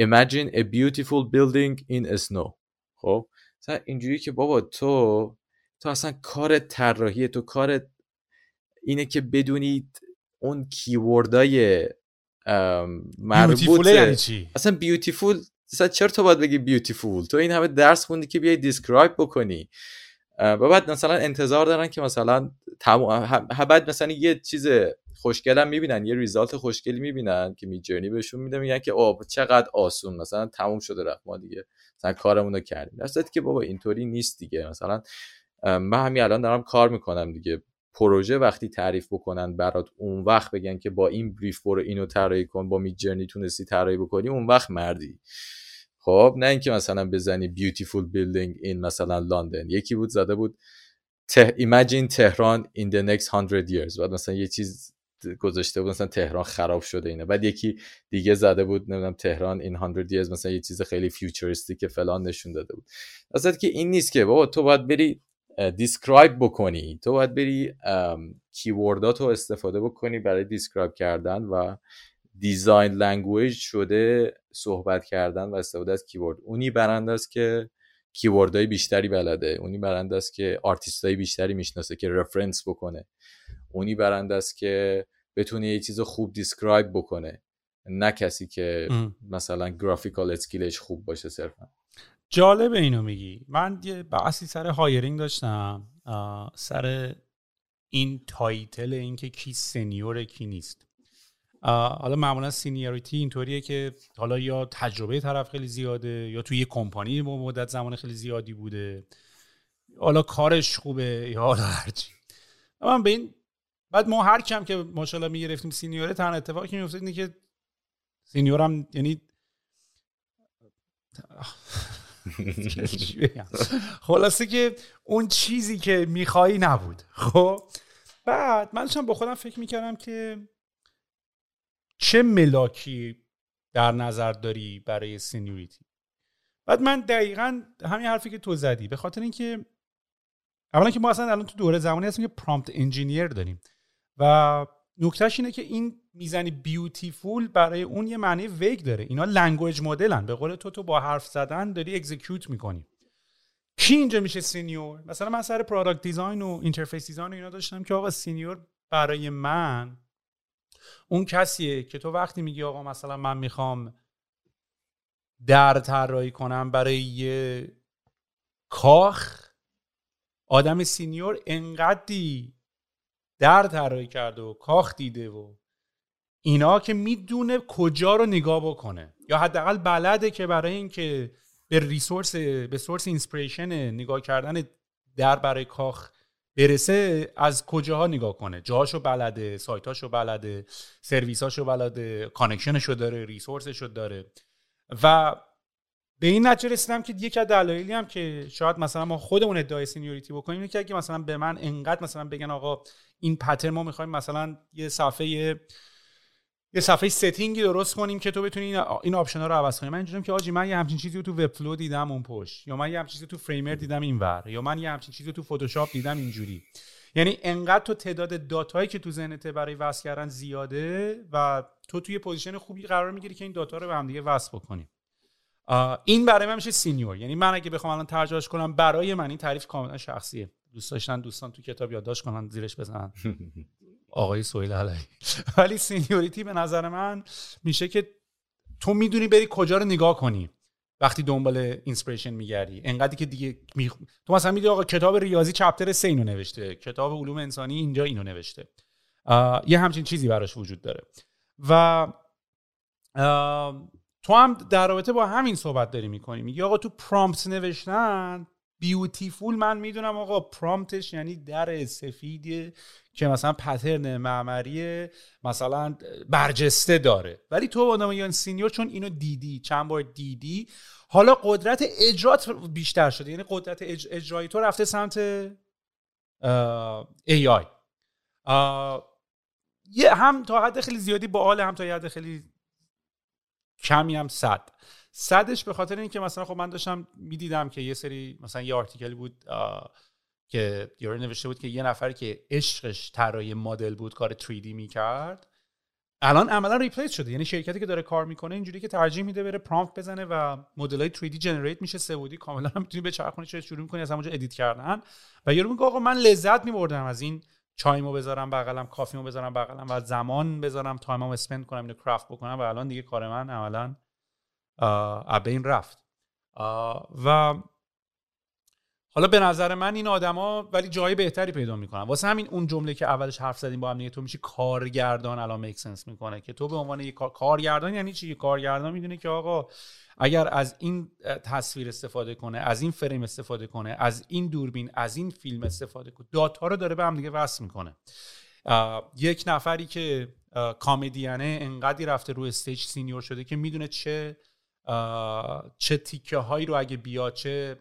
imagine a beautiful building in snow. خب؟ مثلا اینجوری که بابا تو تو اصلا کار طراحی تو کار اینه که بدونید اون keyword ای مربوطه. یعنی چی؟ اصلا beautiful مثلا چرا تو باید بگی beautiful تو این همه درس خوندی که بیای describe بکنی. و بعد مثلا انتظار دارن که مثلا بعد مثلا یه چیز خوشگلم می‌بینن یه ریزالت خوشگلی می‌بینن که می جرنی بهشون میده میگن که اوه چقدر آسون مثلا تموم شده رفت ما دیگه مثلا کارمون رو کردیم. در که بابا اینطوری نیست دیگه. مثلا من همین الان دارم کار می‌کنم دیگه. پروژه وقتی تعریف بکنن برات اون وقت بگن که با این بریف برو اینو طراحی کن با میجرنی تونستی طراحی بکنی اون وقت مردی. خب نه اینکه مثلا بزنی بیوتیفول بیلدینگ این مثلا لندن یکی بود زده بود ته... imagine تهران in the next 100 years. بعد مثلا یه چیز گذاشته بود مثلا تهران خراب شده اینه. بعد یکی دیگه زده بود نمی‌دونم تهران این 100 years مثلا یه چیز خیلی futuristic فلان نشون داده بود. اصلا که این نیست که بابا تو باید بری describe بکنی. تو باید بری keyword ات استفاده بکنی برای describe کردن و design language شده صحبت کردن و استفاده از keyword. اونی برنده است که keyword های بیشتری بلده. اونی برنده است که های بیشتری می‌شناسه که reference بکنه. اونی برنده است که بتونه یه چیز خوب describe بکنه. نه کسی که مثلا graphical skill ش خوب باشه صرفا. جالب اینو میگی. من یه بحثی سر hiring داشتم. سر این title اینکه کی senior ه کی نیست. حالا معمولا seniority اینطوریه که حالا یا تجربه طرف خیلی زیاده یا توی یه کمپانی مدت زمان خیلی زیادی بوده. حالا کارش خوبه یا حالا هرچی من به این بعد ما هر کم که ماشاءالله می‌گرفتیم سینیوره تنها اتفاقی که میافتاد اینه که سینیورم یعنی خلاصه که اون چیزی که میخوایی نبود. خب؟ بعد من با خودم فکر می‌کردم که چه ملاکی در نظر داری برای سینیوریتی بعد من دقیقا همین حرفی که تو زدی به خاطر اینکه اولا که ما اصلا الان تو دوره زمانی هستیم که prompt engineer داریم و نکتهش اینه که این می‌زنی beautiful برای اون یه معنی vague داره. اینا language model ن به قول تو تو با حرف زدن داری execute می‌کنی. کی اینجا میشه senior مثلا من سر product design و interface design و اینا داشتم که آقا senior برای من اون کسیه که تو وقتی میگی آقا مثلا من می‌خوام در طراحی کنم برای یه کاخ آدم senior انقدی در طراحی کرده و کاخ دیده و اینا که می‌دونه کجا رو نگاه بکنه. یا حداقل بلده که برای اینکه به resource به source inspiration نگاه کردن در برای کاخ برسه از کجاها نگاه کنه؟ جاهاشو بلده سایتاشو بلده سرویساشو بلده connection شو داره resource شو داره. و به این نتیجه رسیدم که یکی از دلایلی هم که شاید مثلا ما خودمون ادعای seniority بکنیم اینه که اگه مثلا به من انقدر مثلا بگن آقا این pattern ما می‌خوایم مثلا یه صفحه یه صفحه setting ی درست کنیم که تو بتونی این, option ها رو عوض کنی. من اینجوریام که آجی من یه همچین چیزی رو تو Webflow دیدم اون پشت. یا من یه همچین چیزی تو Framer دیدم اینور یا من یه همچین چیزی تو فتوشاپ دیدم اینجوری. یعنی انقدر تو تعداد data یی که تو ذهنت برای وصل کردن زیاده و تو توی position خوبی قرار می‌گیری که این data رو به هم دیگه وصل بکنی. این برای من میشه senior یعنی من اگه بخوام الان ترجمهش کنم برای من این تعریف کاملا شخصیه. دوست داشتن دوستان تو کتاب یادداشت کنن زیرش بزنن. آقای سویل علی ولی seniority به نظر من میشه که تو می‌دونی بری کجا رو نگاه کنی. وقتی دنبال inspiration میگردی. انقدری که دیگه می... تو مثلا می‌دونی آقا کتاب ریاضی چپتر سه اینو نوشته. کتاب علوم انسانی اینجا اینو نوشته. یه همچین چیزی براش وجود داره. و تو هم در رابطه با همین صحبت داری می‌کنی. میگی آقا تو پرامپت نوشتن بیوتیفول من می‌دونم آقا. پرامپتش یعنی در سفیدی که مثلا پترن معماری مثلا برجسته داره. ولی تو آدم یا سینیور چون اینو دیدی چند بار دیدی حالا قدرت اجرات بیشتر شده. یعنی قدرت اجرایی تو رفته سمت ای آی یه هم تا حد خیلی زیادی با هم تا حد خیلی کمی هم صد. صدش به خاطر اینکه مثلا خب من داشتم می‌دیدم که یه سری مثلا یه آرتیکل بود که یارو نوشته بود که یه نفر که عشقش طراحی مدل بود کار 3D می‌کرد الان عملا replace شده. یعنی شرکتی که داره کار می‌کنه اینجوری که ترجیح میده بره prompt بزنه و مدل های 3D generate میشه. سه بعدی کاملا هم می‌تونی بچرخونی شروع می‌کنی از همونجا edit کردن. و یارو میگه آقا من لذت میبردم از این چایمو بذارم بغلم coffee مو بذارم بغلم و زمان بذارم time مو spend کنم اینو craft بکنم. و الان دیگه کار من عملا این رفت. و حالا به نظر من این آدما ولی جای بهتری پیدا می‌کنن. واسه همین اون جمله که اولش حرف زدیم با هم دیگه تو میشی کارگردان الان make sense می‌کنه که تو به عنوان یک کارگردان یعنی چی؟ کارگردان می‌دونه که آقا اگر از این تصویر استفاده کنه از این فریم استفاده کنه از این دوربین از این فیلم استفاده کنه data رو داره به هم دیگه وصل می‌کنه. یک نفری که comedian ه انقدری رفته رو stage senior شده که می‌دونه چه چه تیکه هایی رو اگه بیاد چه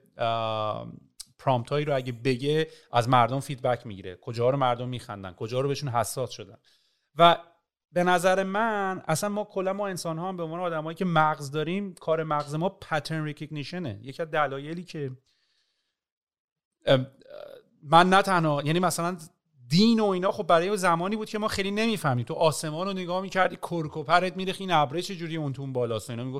prompt هایی رو اگه بگه از مردم feedback می‌گیره. کجا رو مردم میخندن؟ کجا رو بهشون حساس شدن؟ و به نظر من اصلا ما کلا ما انسان ها هم به عنوان آدمایی که مغز داریم کار مغز ما پترن ریکگنیشنه یکی از دلایلی که من نه تنها یعنی مثلا دین و اینا خب برای زمانی بود که ما خیلی نمی‌فهمیم. تو آسمان رو نگاه می‌کردی کرک و پرت میرخ این ابره چجوری اون تو بالاست؟ اینا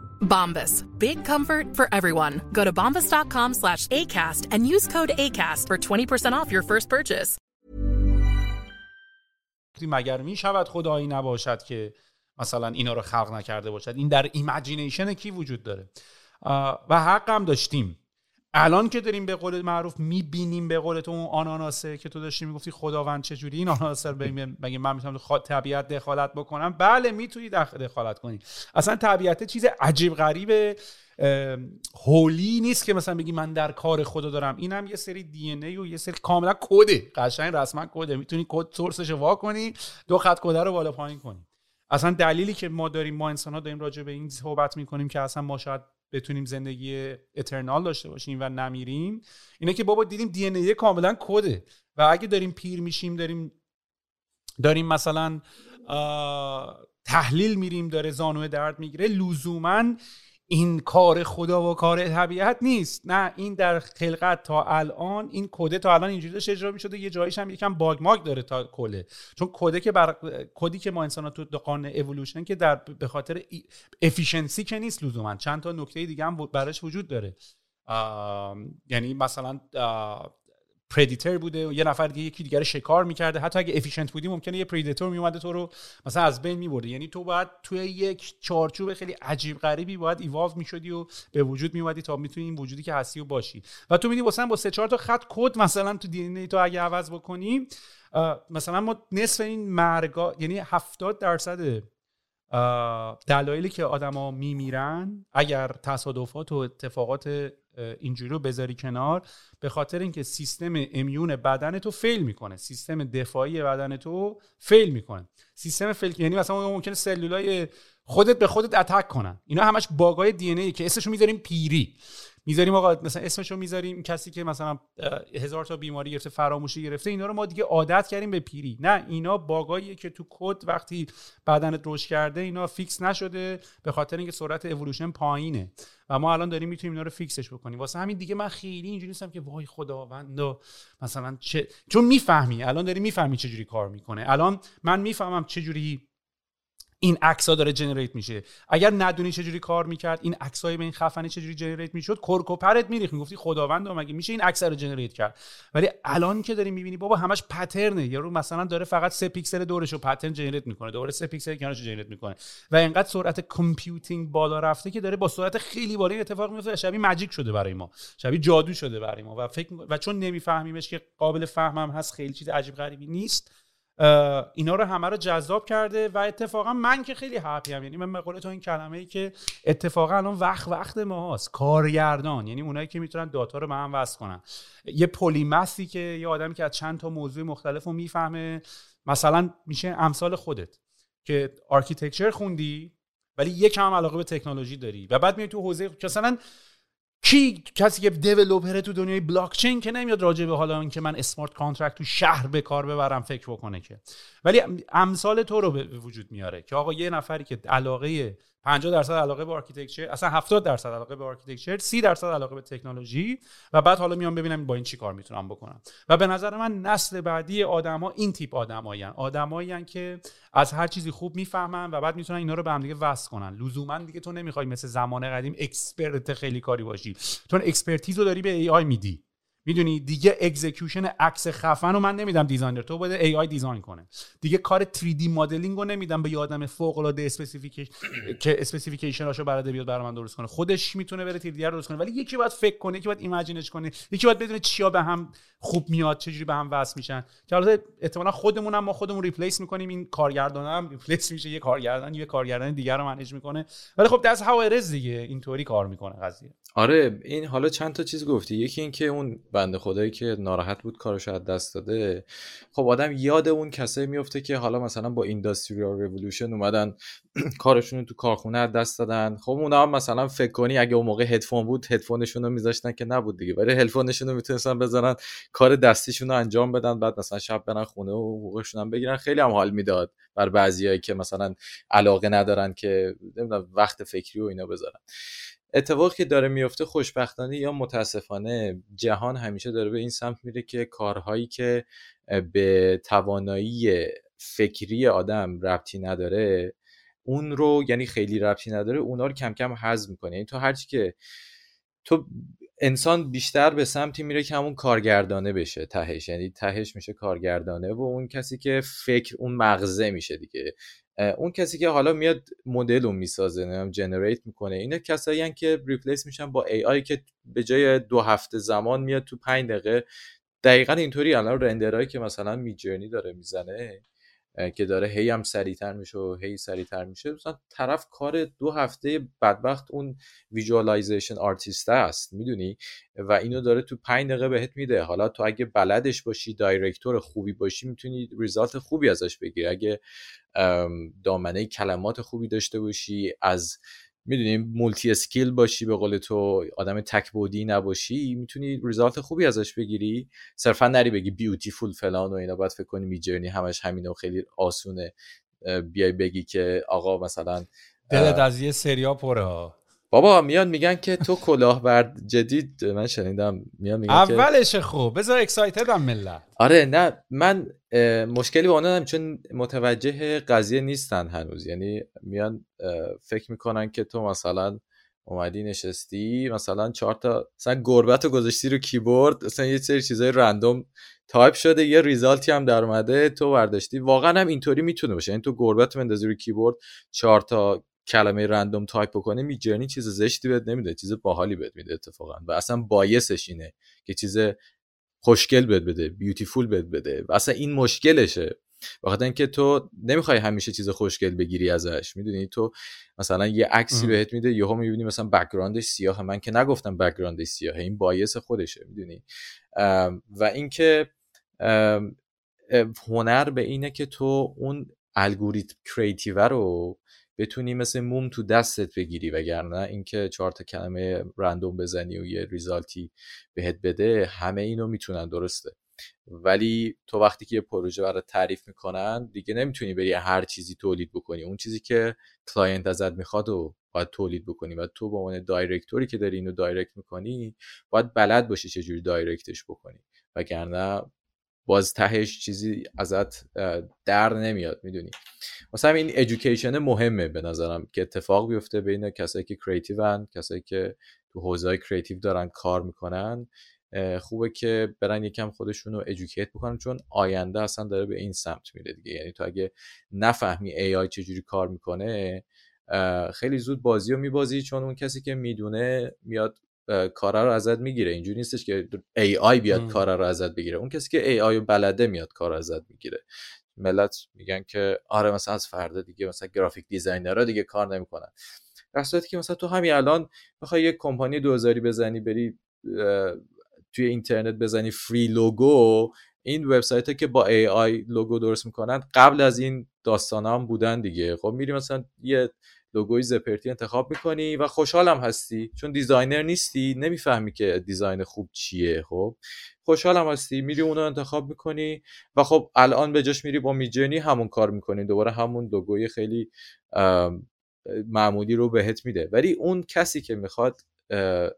Bombas. Big comfort for everyone. Go to bombas.com slash ACAST and use code ACAST for 20% off your first purchase. مگر می شود خدایی نباشد که مثلا اینا رو خلق نکرده باشد این در imagination کی وجود داره و حق هم داشتیم الان که داریم به قول معروف می‌بینیم به قول تو اون آناناسه که تو داشتی می‌گفتی خداوند چجوری این آناناسه رو مگه من می‌تونم طبیعت دخالت بکنم؟ بله می‌تونی دخالت کنی اصلا طبیعت چیز عجیب غریب holy نیست که مثلا بگی من در کار خدا دارم. اینم یه سری DNA و یه سری کاملا کده. قشنگ رسما کده. می‌تونی code source ش وا کنی دو خط کده رو بالا پایین کنی. اصلا دلیلی که ما داریم ما انسان ها داریم راجع به این صحبت می‌کنیم که اصلا ما شاید بتونیم زندگی اترنال داشته باشیم و نمیریم اینه که بابا دیدیم دی ان کاملا کده و اگه داریم پیر میشیم داریم داریم مثلا تحلیل میریم داره زانوی درد می‌گیره لزوما این کار خدا و کار طبیعت نیست. نه این در خلقت تا الان این کده تا الان اینجوری داشته اجرا می‌شده یه جاییش هم یکم باگ ماگ داره تا کله. چون کده که بر کدی که ما انسان تو قانون اِوولوشن که در به خاطر efficiency که نیست لزوما. چند تا نکته دیگه هم براش وجود داره. یعنی مثلا predator بوده و یه نفر دیگه یکی دیگه شکار می‌کرده. حتی اگه efficient بودی ممکنه یه predator میومده تو رو مثلا از بین میبرده. یعنی تو باید توی یک چارچوب خیلی عجیب غریبی باید ایواو می‌شدی و به وجود میومدی تا می‌تونی این وجودی که هستی و باشی. و تو میدی واسه با سه چهار تا خط کد مثلا تو دی تو اگه عوض بکنی مثلا ما نصف این مرگا یعنی 70 درصد دلایلی که آدما میمیرن اگر تصادفات و اتفاقات اینجوری رو بذاری کنار. به خاطر اینکه سیستم امیون بدن تو فیل می‌کنه. سیستم دفاعی بدن تو فیل می‌کنه. سیستم فیل یعنی مثلا ممکنه سلولای خودت به خودت اتک کنن. اینا همش باگای دی ای که اسمشو می‌ذاریم پیری. می‌ذاریم آقا مثلا اسمشو می‌ذاریم کسی که مثلا هزار تا بیماری گرفته فراموشی گرفته اینا رو ما دیگه عادت کردیم به پیری. نه اینا bug اییه که تو کد وقتی بدنت رشد کرده اینا fix نشده به خاطر اینکه سرعت اِوولوشن پایینه. و ما الان داریم می‌تونیم اینا رو fix ش بکنیم. واسه همین دیگه من خیلی اینجوری نیستم که وای خداوند مثلا چه چون می‌فهمی الان داری می‌فهمی چه جوری کار می‌کنه. الان من می‌فهمم چه جوری این عکس ها داره generate میشه. اگر ندونی چجوری کار می‌کرد این عکس های به این خفنی چجوری generate می‌شد کرک و پرت میریخت می‌گفتی خداوند مگه میشه این عکس رو generate کرد؟ ولی الان که داری می‌بینی بابا همش pattern ه یارو مثلا داره فقط سه پیکسل دورش رو pattern generate می‌کنه. دوباره سه پیکسل کنارش generate می‌کنه. و اینقدر سرعت computing بالا رفته که داره با سرعت خیلی بالا اتفاق میفته شبیه magic شده برای ما. شبیه جادو شده برای ما. و فکر و چون نمیفهمیمش که قابل فهمم هست خیلی چیز عجیب غریبی نیست اینا رو همه رو جذاب کرده و اتفاقا من که خیلی happy ام یعنی من به تو این کلمه ای که اتفاقا الان وقت وقت ما هست کارگردان. یعنی اونایی که می‌تونن data رو به هم وصل کنن. یه polymath ی که یه آدمی که از چند تا موضوع مختلف رو می‌فهمه مثلا میشه امثال خودت که architecture خوندی ولی یک هم علاقه به تکنولوژی داری. و بعد میای تو حوزه مثلا کی کسی که developer تو دنیای بلاک چین که نمیاد راجع به حالا اینکه من smart contract تو شهر به کار ببرم فکر بکنه که. ولی امثال تو رو به وجود میاره که آقا یه نفری که علاقه 50 درصد علاقه به architecture اصلا 70 درصد علاقه به architecture 30 درصد علاقه به تکنولوژی و بعد حالا میام ببینم با این چی کار می‌تونم بکنم. و به نظر من نسل بعدی آدما این تیپ آدمایی آدمایی که از هر چیزی خوب می‌فهمن و بعد می‌تونن اینا رو به هم دیگه وصل کنن. لزوما دیگه تو نمی‌خوای مثل زمان قدیم expert خیلی کاری باشی. تو expertise رو داری به AI میدی. می‌دونی؟ دیگه execution عکس خفن رو من نمیدم designer تو باید AI design کنه دیگه کار 3 دی مدلینگ رو نمیدم به یه آدم فوق العاده specification که برات بیاد برای من درست کنه. خودش می‌تونه بره 3D رو درست کنه. ولی یکی باید فکر کنه یکی باید imagine ش کنه. یکی باید بدونه چیا به هم خوب میاد چجوری به هم وصل میشن. که البته احتمالاً خودمون هم ما خودمون replace می‌کنیم این کارگردان هم. replace میشه یه کارگردان یه کارگردان دیگر رو manage می‌کنه. ولی خب that's how دیگه. اینطوری کار می‌کنه قضیه. آره این حالا چند تا چیز گفتی. یکی اینکه اون بنده خدایی که ناراحت بود کارش از دست داده. خب آدم یاد اون کسایی میفته که حالا مثلا با industrial revolution اومدن کارشون تو کارخونه از دست دادن. خب اونا هم مثلا فکر کنی اگه اون موقع هدفون بود هدفونشون رو میذاشتن که نبود دیگه. ولی هدفونشون رو می‌تونستن بزنن کار دستیشون رو انجام بدن بعد مثلا شب برن خونه و حقوقشون هم بگیرن. خیلی هم حال می‌داد بر بعضیایی که مثلا علاقه ندارن که نمی‌دونم وقت فکری و اینا بذارن. اتفاقی که داره میفته خوشبختانه یا متاسفانه جهان همیشه داره به این سمت میره که کارهایی که به توانایی فکری آدم ربطی نداره اون رو یعنی خیلی ربطی نداره اونا رو کم کم حذف می‌کنه. یعنی تو هرچی که تو انسان بیشتر به سمتی میره که همون کارگردانه بشه تهش. یعنی تهش میشه کارگردانه و اون کسی که فکر اون مغزه میشه دیگه. اون کسی که حالا میاد مدل رو می‌سازه نمیم جنریت می‌کنه اینا کسایی که replace میشن با AI که به جای دو هفته زمان میاد تو پنج دقیقه. دقیقا اینطوری الان render هایی که مثلا Midjourney داره می‌زنه که داره هی هم سریعتر میشه و هی سریعتر میشه. مثلا طرف کار دو هفته بدبخت اون visualization artist است می‌دونی؟ و اینو داره تو پنج دقیقه بهت میده. حالا تو اگه بلدش باشی director خوبی باشی می‌تونی result خوبی ازش بگیری. اگه دامنه کلمات خوبی داشته باشی نمی‌دونم multi-skill باشی به قول تو آدم تک بودی نباشی می‌تونی result خوبی ازش بگیری. صرفا نری بگی beautiful فلان و اینا باید فکر کنی Midjourney همش همینه و خیلی آسونه. بیای بگی که آقا مثلا دلت از یه سریا پره بابا میان میگن که تو کلاهبرد جدید من شنیدم میان میگن اولش خوب. بذار اکسایتد هم ملت. آره نه من مشکلی با هم چون متوجه قضیه نیستن هنوز. یعنی میان فکر می‌کنن که تو مثلا اومدی نشستی مثلا چهار تا مثلا گربت رو گذاشتی رو کیبورد مثلا یه سری چیزای رندوم تایپ شده یه result ی هم در اومده تو برداشتی. واقعا هم اینطوری می‌تونه باشه. این یعنی تو گربه‌ت بندازی رو کیبورد چهار تا کلمه random تایپ بکنه Midjourney چیز زشتی بهت نمیده چیز باحالی بهت میده اتفاقا. و اصلا bias ش اینه که چیز خوشگل بهت بده beautiful بهت بده. و اصلا این مشکلشه. بخاطر اینکه تو نمی‌خوای همیشه چیز خوشگل بگیری ازش. می‌دونی؟ تو مثلا یه عکسی بهت میده یهو می‌بینی مثلا background ش سیاه. من که نگفتم background ش سیاهه. این bias خودشه. می‌دونی؟ و اینکه هنر به اینه که تو اون الگوریتم creative رو بتونی مثل موم تو دستت بگیری وگرنه اینکه چهار تا کلمه random بزنی و یه result ی بهت بده همه اینو می‌تونن درسته. ولی تو وقتی که یه پروژه برات تعریف می‌کنن دیگه نمی‌تونی بری هر چیزی تولید بکنی. اون چیزی که client ازت می‌خواد و باید تولید بکنی. و تو به عنوان director ی که داری اینو direct می‌کنی باید بلد باشی چجوری direct ش بکنی. وگرنه باز تهش چیزی ازت در نمیاد می‌دونی. مثلا این education مهمه به نظرم که اتفاق بیفته بین کسایی که creative ن کسایی که تو حوزه creative دارن کار می‌کنن. خوبه که برن یکم خودشون رو educate بکنن چون آینده اصلا داره به این سمت میره دیگه. یعنی تو اگه نفهمی AI چجوری کار می‌کنه خیلی زود بازی رو میبازی چون اون کسی که می‌دونه میاد کارا رو ازت می‌گیره. اینجوری نیستش که AI بیاد کارا رو ازت بگیره. اون کسی که AI بلده میاد کار ازت می‌گیره. ملت میگن که آره مثلا از فردا دیگه مثلا graphic designer ها دیگه کار نمی‌کنن. در صورتی که مثلا تو همین الان بخوای یک کمپانی دوزاری بزنی بری توی اینترنت بزنی free logo این وبسایت که با AI لوگو درست می‌کنن قبل از این داستان هم بودن دیگه. خب میری مثلا یه لوگوی زپرتی انتخاب می‌کنی و خوشحالم هستی. چون designer نیستی نمی‌فهمی که design خوب چیه خب؟ خوشحالم هستی. میری اونو انتخاب می‌کنی و خب الان به جاش میری با Midjourney همون کار می‌کنی. دوباره همون لوگوی خیلی معمولی رو بهت میده. ولی اون کسی که می‌خواد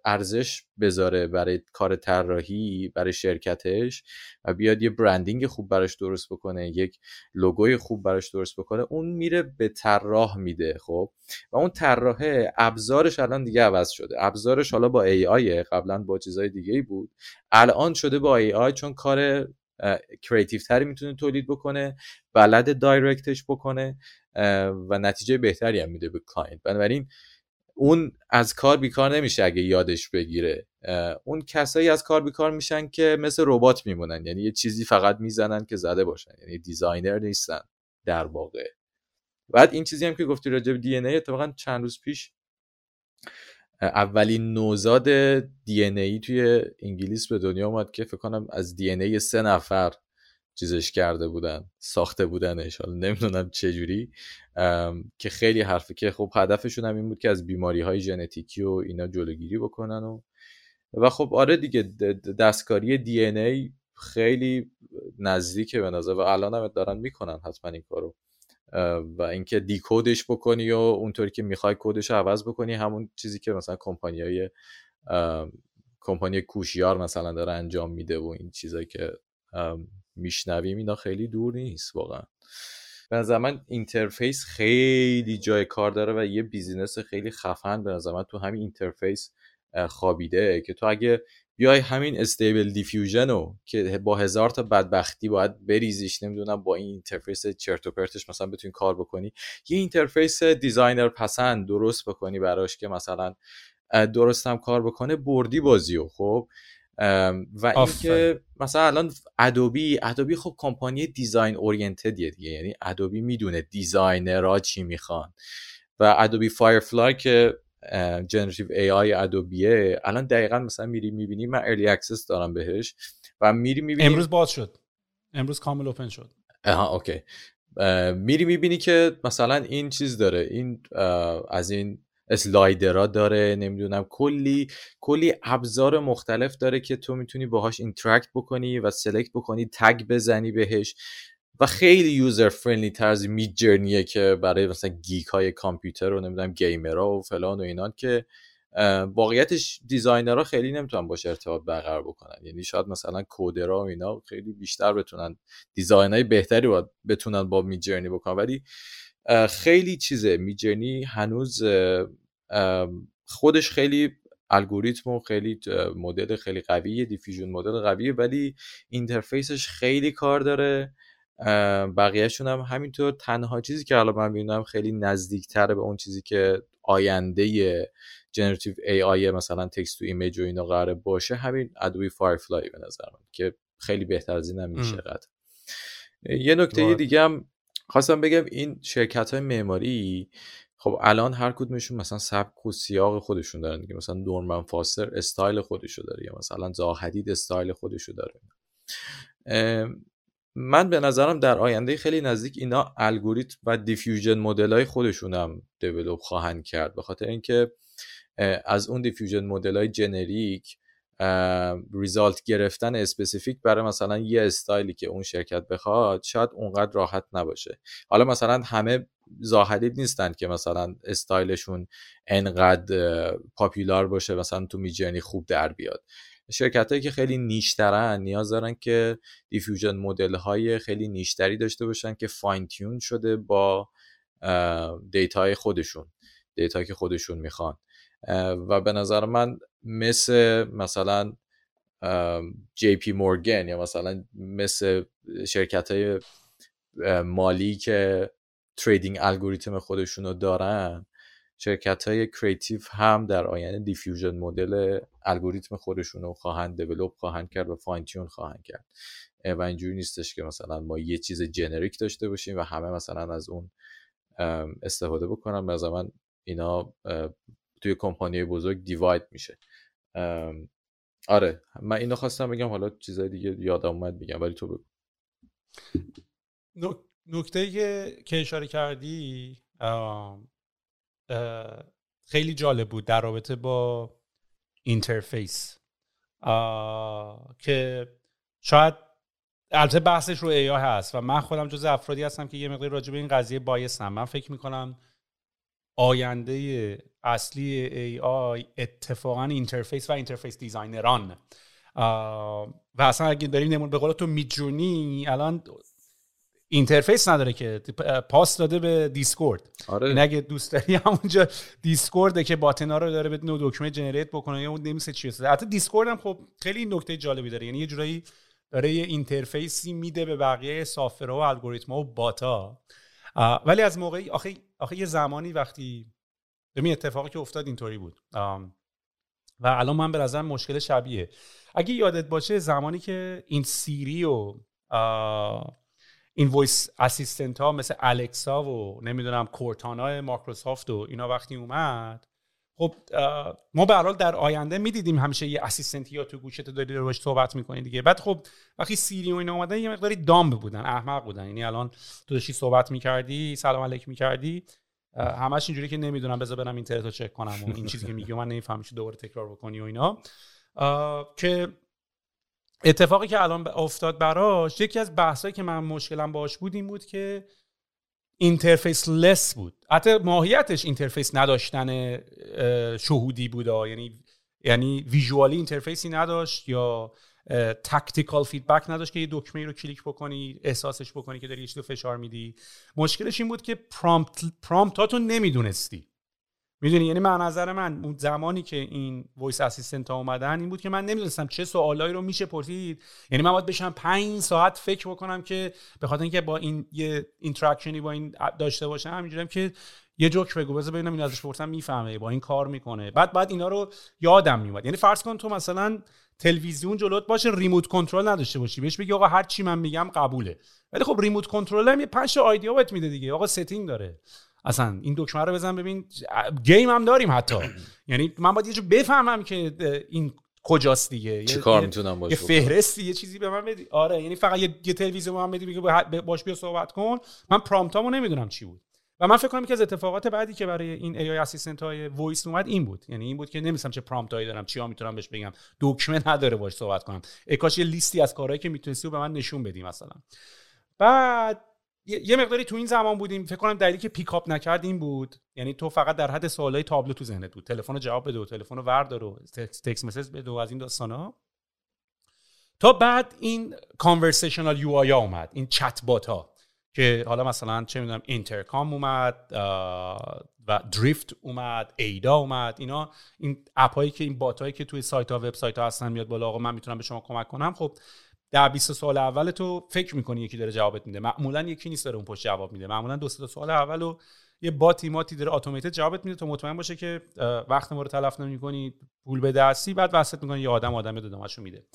ارزش بذاره برای کار طراحی برای شرکتش و بیاد یه branding خوب براش درست بکنه یک لوگوی خوب براش درست بکنه اون میره به طراح میده خب؟ و اون طراح ابزارش الان دیگه عوض شده. ابزارش حالا با AI قبلا با چیزای دیگه بود. الان شده با AI چون کار creative تری می‌تونه تولید بکنه بلد direct ش بکنه و نتیجه بهتری هم میده به client بنابراین اون از کار بیکار نمیشه اگه یادش بگیره. اون کسایی از کار بیکار میشن که مثل ربات میمونن. یعنی یه چیزی فقط می‌زنن که زده باشن. یعنی designer نیستن در واقع. بعد این چیزی هم که گفتی راجع به دی ان ای اتفاقا چند روز پیش اولین نوزاد دی ان ای توی انگلیس به دنیا اومد که فکر کنم از دی ان ای سه نفر چیزش کرده بودن ساخته بودنش حالا نمی‌دونم چجوری که خیلی حرفه که خب هدفشون هم این بود که از بیماری های ژنتیکی و اینا جلوگیری بکنن و و خب آره دیگه دستکاری دی ای خیلی نزدیکه به نظر و الان هم دارن می‌کنن حتما این کارو. و اینکه decode ش بکنی و اونطوری که می‌خوای کدش رو عوض بکنی همون چیزی که مثلا کمپانی های کمپانی کوشیار مثلا داره انجام میده و این چیزایی که میشنویم اینا خیلی دور نیست واقعا. به نظر من interface خیلی جای کار داره و یه business خیلی خفن به نظر من تو همین interface خوابیده که تو اگه بیای همین Stable Diffusion رو که با هزار تا بدبختی باید بریزیش نمی‌دونم با این interface چرت و پرتش مثلا بتونی کار بکنی یه interface designer پسند درست بکنی براش که مثلا درست هم کار بکنه بردی بازی رو خب؟ و اینکه مثلا الان Adobe Adobe خب company design oriented یه دیگه. یعنی Adobe می‌دونه designer ها چی می‌خوان. و Adobe Firefly که جنراتیو ای آی ادوبیه الان دقیقا مثلا میری می‌بینی من early access دارم بهش و میری می‌بینی امروز باز شد. امروز کامل open شد. آها okay. میری می‌بینی که مثلا این چیز داره. این از این slider ها داره نمی‌دونم کلی کلی ابزار مختلف داره که تو می‌تونی باهاش interact بکنی و select بکنی tag بزنی بهش و خیلی user friendly تر از Midjourney ئه که برای مثلا geek های کامپیوتر و نمی‌دونم gamer ها و فلان و اینان که واقعیتش designer ها خیلی نمی‌تونن باهاش ارتباط برقرار بکنن. یعنی شاید مثلا coder ها و اینا خیلی بیشتر بتونن design های بهتری باید بتونن با Midjourney بکنن. ولی خیلی چیزه. Midjourney هنوز خودش خیلی الگوریتم و خیلی مدل خیلی قویه diffusion model قویه ولی interface ش خیلی کار داره. بقیهشون هم همینطور. تنها چیزی که الان من می‌بینم خیلی نزدیکتره به اون چیزی که آینده generative AI مثلا text to image و اینا قراره باشه همین Adobe Firefly به نظر من که خیلی بهتر از این هم میشه یه نکته دیگه هم خواستم بگم این شرکت های معماری خب الان هر کدومشون مثلا سبک و سیاق خودشون دارن دیگه. مثلا نورمن فاستر استایل خودشو داره یا مثلا زاهدید استایل خودشو داره. من به نظرم در آینده خیلی نزدیک اینا الگوریتم و diffusion model های خودشون هم develop خواهند کرد. به خاطر اینکه از اون diffusion model های generic result گرفتن specific برای مثلا یه استایلی که اون شرکت بخواد شاید اونقدر راحت نباشه. حالا مثلا همه زاها حدید نیستن که مثلا استایلشون انقدر popular باشه مثلا تو Midjourney خوب در بیاد. شرکت هایی که خیلی niche ترن نیاز دارن که diffusion model های خیلی niche تری داشته باشن که fine tune شده با data ی خودشون data که خودشون می‌خوان. و به نظر من مثل مثلا JP Morgan یا مثلا مثل شرکت های مالی که trading algorithm خودشون رو دارن شرکت های creative هم در آینده diffusion model algorithm خودشون رو خواهند develop خواهند کرد و fine tune خواهند کرد. و اینجوری نیستش که مثلا ما یه چیز generic داشته باشیم و همه مثلا از اون استفاده به من اینا توی کمپانی بزرگ دیواید میشه. آره من اینو خواستم بگم حالا چیزای دیگه یادم اومد بگم ولی تو بگو. نکته که اشاره کردی خیلی جالب بود در رابطه با اینترفیس که شاید البته بحثش رو ای هست و من خودم جز افرادی هستم که یه مقدار راجع به این قضیه بایستم. من فکر می‌کنم آینده اصلی AI اتفاقا اینترفیس و اینترفیس دیزاینران و اصلا اگه داریم نمون به قول تو میجونی الان اینترفیس نداره که پاس داده به دیسکورد آره. این اگه دوست داری همونجا دیسکورده که باتنا رو داره بدون دکمه جنریت بکنه یا اون نمیشه چی حتی دیسکورد هم خب خیلی نکته جالبی داره. یعنی یه جورایی داره یه اینترفیسی میده به بقیه سافرها و الگوریتما و باتا ولی از موقعی آخه آخه یه زمانی وقتی ببین اتفاقی که افتاد اینطوری بود. و الان من به نظر مشکل شبیه. اگه یادت باشه زمانی که این Siri و این voice assistant ها مثل Alexa و نمی‌دونم Cortana مایکروسافت و اینا وقتی اومد خب ما به حال در آینده می‌دیدیم همیشه یه assistant ی یا تو گوشت داری باهاش صحبت می‌کنی دیگه. بعد خب وقتی Siri و اینا اومدن یه مقداری dumb بودن احمق بودن. یعنی الان تو داشتی صحبت می‌کردی سلام علیک می‌کردی. همش اینجوری که نمی‌دونم بذار برم اینترنت رو چک کنم و این چیزی که میگم من نمی‌فهمم دوباره تکرار بکنی و اینا. که اتفاقی که الان افتاد براش یکی از بحثایی که من مشکلم باش بود این بود که interface less بود. حتی ماهیتش interface نداشتن شهودی بود یعنی یعنی visually interface ی نداشت یا tactical feedback نداشت که یه دکمه رو کلیک بکنی احساسش بکنی که داری یه فشار میدی. مشکلش این بود که prompt prompt اتو نمی‌دونستی. می‌دونی؟ یعنی من نظر من اون زمانی که این voice assistant ها اومدن این بود که من نمی‌دونستم چه سوالایی رو میشه پرسید. یعنی من باید بشینم 5 ساعت فکر بکنم که به خاطر اینکه با این یه interaction ی با این داشته باشم همینجوریه که یه جوک بگو بذار ببینم این ازش بپرسم می‌فهمه با این کار می‌کنه. بعد بعد اینا رو یادم میومد یعنی فرض کن تو مثلا تلویزیون جلوت باشه remote control نداشته باشی. بهش بگی آقا هر چی من میگم قبوله. ولی خب remote control هم یه پنج idea بهت میده دیگه. آقا setting داره. اصلا این دکمه رو بزن ببین. game هم داریم حتی. یعنی من باید یه جو بفهمم که این کجاست دیگه. چه کار می‌تونم باشه یه فهرستی یه چیزی به من بدی. آره یعنی فقط یه, یه تلویزیون من بدی بگه باش بیا صحبت کن. من prompt امو نمی‌دونم چی بود. و من فکر کنم که از اتفاقات بعدی که برای این AI assistant های voice اومد این بود. یعنی این بود که نمی‌دونستم چه prompt هایی دارم چیا می‌تونم بهش بگم دکمه نداره باش صحبت کنم. ای کاش یه لیستی از کارهایی که می‌تونستی به من نشون بدی مثلا. بعد یه مقداری تو این زمان بودیم. فکر کنم دلیلی که pick up نکرد این بود. یعنی تو فقط در حد سوالای تابلو تو ذهنت بود. تلفن جواب بده و تلفن رو وردار و text message بده و از این داستانا تا بعد این conversational UI اومد. این چت بات ها. که حالا مثلا چه می‌دونم اینترکام اومد و Drift اومد ادا اومد اینا این app هایی که این bot هایی که توی سایت ها وبسایت ها هستن میاد بالا آقا من می‌تونم به شما کمک کنم. خب در 20 سوال اول تو فکر می‌کنی یکی داره جوابت میده. معمولا یکی نیست داره اون پشت جواب میده. معمولا دو تا سوال اولو یه bot ی ماتی داره اتوماتیک جوابت میده تو مطمئن باشه که وقت ما رو تلف نمی‌کنی پول به دستی بعد وسط می‌کنی یه آدم آدم دادمشو میده.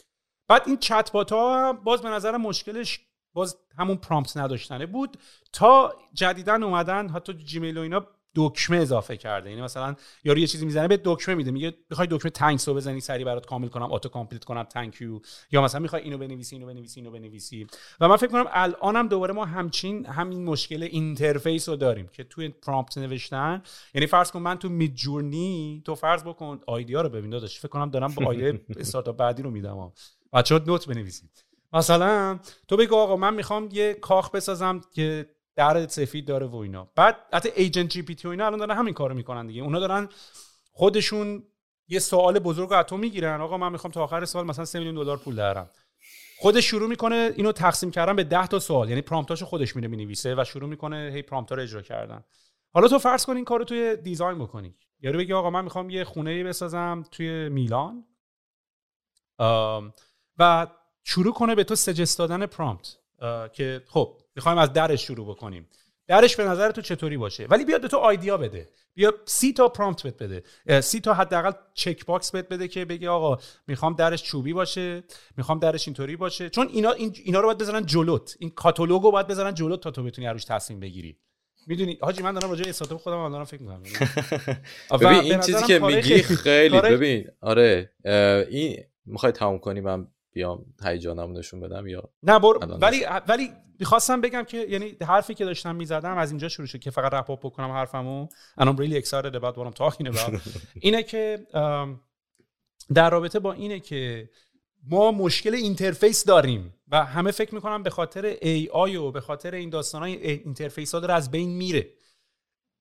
بعد این چت بات ها باز به نظر مشکلش باز همون پرامپت نداشتنه بود تا جدیدن اومدن حتی جیمیل و اینا دکمه اضافه کرده. یعنی مثلا یارو یه چیزی می‌زنه به دکمه میده میگه می‌خوای دکمه تانکس رو بزنی سری برات کامل کنم اتو کامپلیت کنم تانک یو یا مثلا می‌خوای اینو بنویسی اینو بنویسی اینو بنویسی. و من فکر کنم الانم دوباره ما همچین همین مشکل اینترفیس رو داریم که توی پرامپت نوشتن. یعنی فرض کن من تو مید جورنی تو فرض بکن آیدیا رو ببین داداش فکر کنم دارم با آیده استارتاپ بعدی رو میدم. بچه‌ها نوت بنویسید. مثلا تو بگو آقا من می‌خوام یه کاخ بسازم که در سفید داره و اینا. بعد حتی ایجنت جی پی تی و اینا الان دارن همین کارو می‌کنن دیگه. اونا دارن خودشون یه سوال بزرگ از تو می‌گیرن. آقا من می‌خوام تا آخر سال مثلا 3 میلیون دلار پول درم خودش شروع می‌کنه اینو تقسیم کردن به 10 تا سوال. یعنی پرامپتاشو خودش میره می‌نویسه و شروع می‌کنه هی پرامپتا رو اجرا کردن. حالا تو فرض کن این کارو توی design بکنی. یارو بگی آقا من می‌خوام یه خونه بسازم توی میلان. و شروع کنه به تو suggest دادن prompt که خب می‌خوایم از درش شروع بکنیم. درش به نظر تو چطوری باشه؟ ولی بیاد به تو idea بده. بیا سی تا prompt بهت بده. سی تا حداقل checkbox بهت بده که بگی آقا می‌خوام درش چوبی باشه می‌خوام درش اینطوری باشه. چون اینا اینا رو باید بذارن جلوت. این کاتالوگ رو باید بذارن جلوت تا تو بتونی روش تصمیم بگیری. می‌دونی؟ حاجی من دارم راجع به استارتاپ خودم دارم فکر می‌کنم. ببین این چیزی که میگی خیلی ببین آره این می‌خوای تموم کنی من بیام هیجانم نشون بدم یا نه بر... ولی ولی می‌خواستم بگم که یعنی حرفی که داشتم می‌زدم از اینجا شروع شد که فقط wrap بکنم حرفمو. And I'm really excited about what I'm talking about. اینه که در رابطه با اینه که ما مشکل interface داریم و همه فکر می‌کنم به خاطر AI و به خاطر این داستان های interface ها داره از بین میره.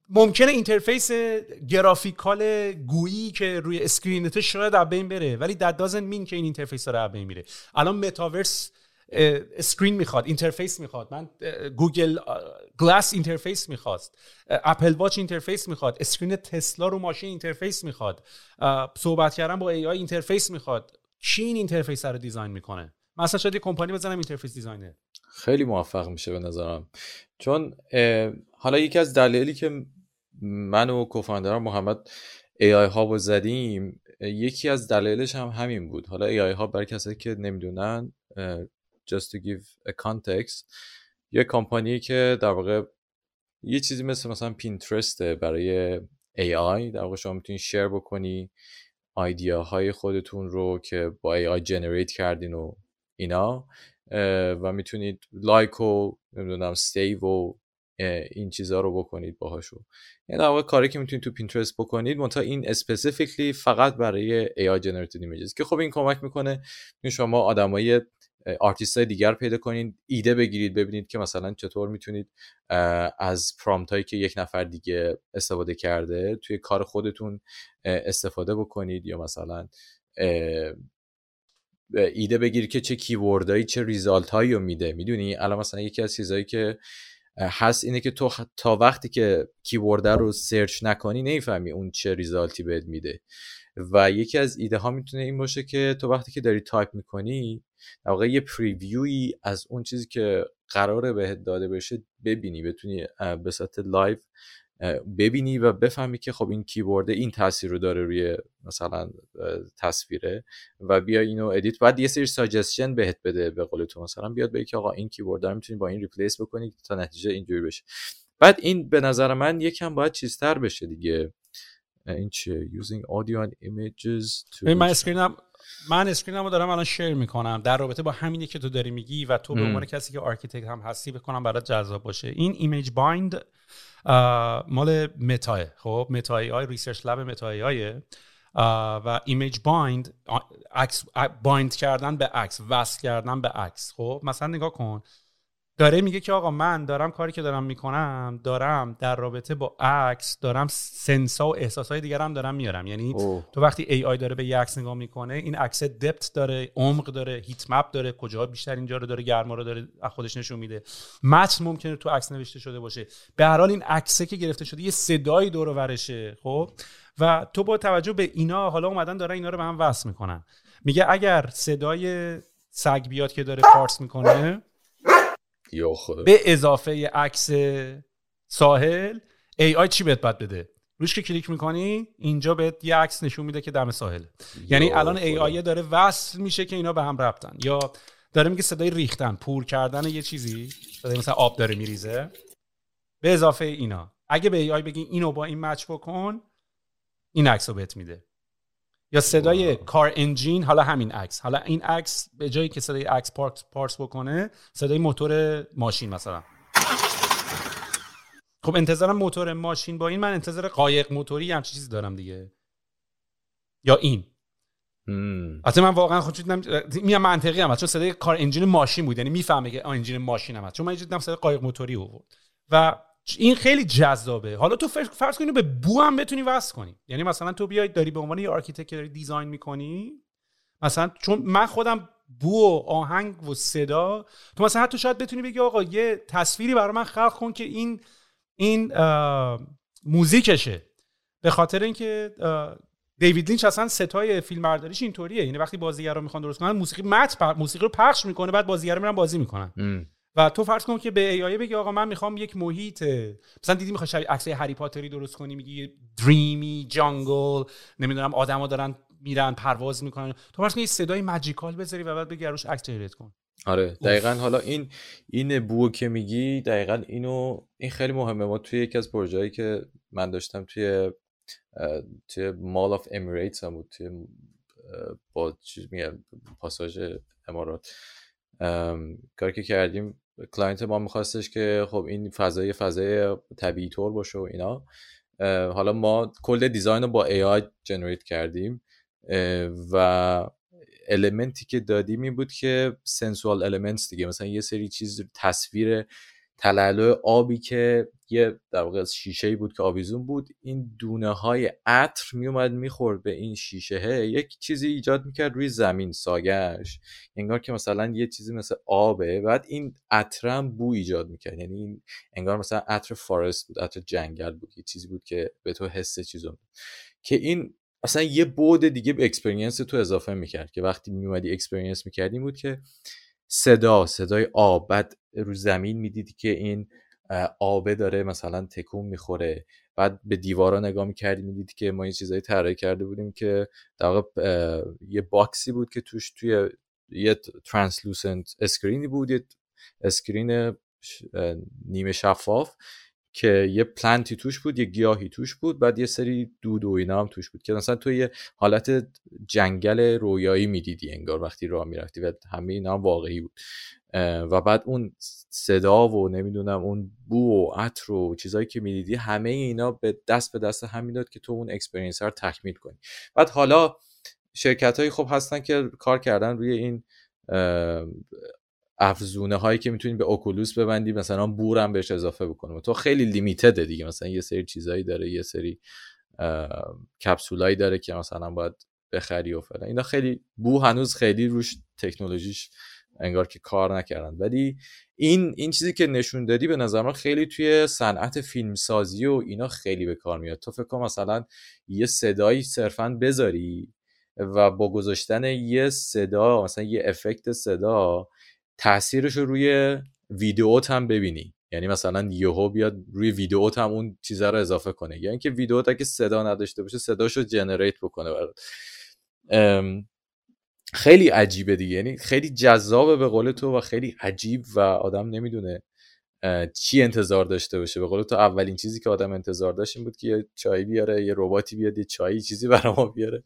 ممکنه interface graphical گویی که روی screen ت شاید از بین بره ولی that doesn't mean که این interface داره از بین میره. الان متاورس screen می‌خواد interface می‌خواد. من گوگل گلاس interface می‌خواد اپل واچ interface می‌خواد. screen تسلا رو ماشین interface می‌خواد. صحبت کردن با AI interface می‌خواد. کی این interface رو design می‌کنه؟ مثلا شاید یه کمپانی بزنم interface designer خیلی موفق میشه به نظرم. چون حالا یکی از دلایلی که من و کوفاندرم محمد ای آی ها رو زدیم. یکی از دلایلش هم همین بود. حالا ای آی ها برای کسایی که نمی‌دونن just to give a context یه کمپانی که در واقع یه چیزی مثل مثلا پینترسته برای AI در واقع شما می‌تونید شیر بکنی ایدیا های خودتون رو که با AI جنریت کردین و اینا و می‌تونید like و نمی‌دونم save و این چیزها رو بکنید باهاشو. این در کاری که می‌تونید تو پینترست بکنید منتها این specifically فقط برای AI generated images که خب این کمک می‌کنه شما آدمای آرتیست های دیگر پیدا کنید ایده بگیرید ببینید که مثلا چطور می‌تونید از prompt هایی که یک نفر دیگه استفاده کرده توی کار خودتون استفاده بکنید یا مثلا ایده بگیرید که چه keyword هایی چه result هایی رو میده. می‌دونی؟ الان مثلا یکی از چیزهایی که هست اینه که تو تا وقتی که keyword ه رو search نکنی نمی‌فهمی اون چه result ی بهت میده. و یکی از ایده ها می‌تونه این باشه که تو وقتی که داری تایپ می‌کنی در واقع یه preview ی از اون چیزی که قراره بهت داده بشه ببینی بتونی به صورت live ببینی و بفهمی که خب این keyword این تاثیر رو داره روی مثلا تصویره و بیا اینو edit. بعد یه سری suggestion بهت بده به قول تو. مثلا بیاد بگی که آقا این keyword رو می‌تونی با این replace بکنی تا نتیجه اینجوری بشه. بعد این به نظر من یکم باید چیزتر بشه دیگه. این چیه؟ Using audio and images to من screen م من screen مو دارم الان share می‌کنم. در رابطه با همینی که تو داری میگی و تو به عنوان کسی که architect هم هستی بکنم برات جذاب باشه. این ImageBind مال متاه خب Meta AI research lab Meta AI ه و ImageBind عکس bind کردن به عکس وصل کردن به عکس. خب مثلا نگاه کن. داره میگه که آقا من دارم کاری که دارم می‌کنم دارم در رابطه با عکس دارم sense ا و احساسهای دیگرم دارم میارم. یعنی تو وقتی AI داره به یه عکس نگاه می‌کنه این عکس depth داره عمق داره heat map داره کجا بیشتر اینجا رو داره گرما رو داره خودش نشون میده. متن ممکنه تو عکس نوشته شده باشه. به هر حال این عکسه که گرفته شده یه صدایی دور ورشه خب؟ و تو با توجه به اینا حالا اومدن دارن اینا رو به هم وصل می‌کنن. میگه اگر صدای سگ بیاد که داره پارس می‌کنه به اضافه عکس ساحل AI چی بهت بد بده؟ روش که کلیک می‌کنی اینجا بهت یه عکس نشون میده که دم ساحل. یعنی الان AI داره وصل میشه که اینا به هم ربطن. یا داره میگه صدای ریختن پور کردن یه چیزی صدای مثلا آب داره میریزه. به اضافه اینا. اگه به ای آی بگی اینو با این مچ بکن این عکس رو بهت میده. یا صدای کار انجین حالا همین عکس. حالا این عکس به جایی که صدای عکس پارس, پارس بکنه صدای موتور ماشین مثلا. خب انتظارم موتور ماشین با این من انتظار قایق موتوری هم چیزی دارم دیگه. یا این. حتی من واقعا خود میام منطقی هم چون صدای کار engine ماشین بود یعنی می‌فهمه که engine ماشین هم هست. چون من دیدم صدای قایق موتوری آورد. و این خیلی جذابه. حالا تو فرض کنی به بو هم بتونی وصل کنی. یعنی مثلا تو بیای داری به عنوان یه architect داری design می‌کنی. مثلا چون من خودم بو و آهنگ و صدا تو مثلا حتی شاید بتونی بگی آقا یه تصویری برای من خلق کن که این این music شه. به خاطر اینکه دیوید لینچ اصلا ستای فیلم برداریش اینطوریه. یعنی وقتی بازیگرا می‌خوان درست کنن موسیقی مت موسیقی رو پخش می‌کنه بعد بازیگرا میرن بازی می‌کنن. و تو فرض کن که به AI بگی آقا من می‌خوام یک محیط مثلا دیدی می‌خوای شبیه عکس هری پاتری درست کنی میگی dreamy jungle نمی‌دونم آدما دارن میرن پرواز می‌کنن. تو فرض کن یه صدای magical بذاری و بعد بگی روش عکس generate کن. آره دقیقا حالا این این بو که میگی دقیقا اینو این خیلی مهمه. ما توی یکی از پروژه‌ای که من داشتم توی توی Mall of Emirates هم بود توی با چیز میگن پاساژ امارات. کاری که کردیم client ما میخواستش که خب این فضای فضای طبیعی طور باشه و اینا. حالا ما کل design رو با AI generate کردیم. و المنتی که دادیم این بود که سنسوال المنتس دیگه. مثلا یه سری چیز تصویر تلالو آبی که یه در واقع شیشه بود که آویزون بود این دونه های عطر میومد می‌خورد به این شیشه. یک چیزی ایجاد می‌کرد روی زمین ساگش انگار که مثلا یه چیزی مثل آبه. بعد این عطرم بو ایجاد می‌کرد. یعنی این انگار مثلا عطر فارست بود عطر جنگل بود. یه چیزی بود که به تو حس چیزو که این اصلا یه بعد دیگه به experience تو اضافه می‌کرد. که وقتی میومدی experience می‌کردی بود که صدا صدای آب. بعد رو زمین می‌دیدی که این آبه داره مثلا تکون می‌خوره. بعد به دیوارا نگاه می‌کردی می‌دیدی که ما این چیزایی طراحی کرده بودیم که در واقع یه box ی بود که توش توی یه translucent screen ی بود یه screen نیمه شفاف. که یه plant ی توش بود یه گیاهی توش بود بعد یه سری دود و اینا هم توش بود که مثلا تو یه حالت جنگل رویایی می‌دیدی انگار وقتی راه می‌رفتی و همه اینا هم واقعی بود. و بعد اون صدا و نمی‌دونم اون بو و عطر و چیزایی که می‌دیدی همه اینا به دست به دست هم می‌داد که تو اون experience رو تکمیل کنی. بعد حالا شرکت هایی خوب هستن که کار کردن روی این افزونه هایی که می‌تونی به اوکولوس ببندی مثلا بور هم بهش اضافه بکنیم تو خیلی لیمیتده دیگه. مثلا یه سری چیزایی داره یه سری کپسولایی داره که مثلا باید بخری و فلان. اینا خیلی بو هنوز خیلی روش تکنولوژیش انگار که کار نکردن. ولی این این چیزی که نشون دادی به نظر من خیلی توی صنعت فیلمسازی و اینا خیلی به کار میاد. تو فکر مثلا یه صدایی صرفا بذاری و با گذاشتن یه صدا مثلا یه افکت صدا تاثیرش رو روی ویدیوت هم ببینی. یعنی مثلا یهو بیاد روی ویدیوت هم اون چیزا رو اضافه کنه. یا یعنی اینکه ویدیوت اگه صدا نداشته باشه صداشو جنریت بکنه برات. خیلی عجیبه دیگه. یعنی خیلی جذابه به قول تو و خیلی عجیب و آدم نمی‌دونه چی انتظار داشته باشه. به قول تو اولین چیزی که آدم انتظار داشت این بود که یه چای بیاره یه رباتی بیاد یه چایی چیزی برای ما بیاره.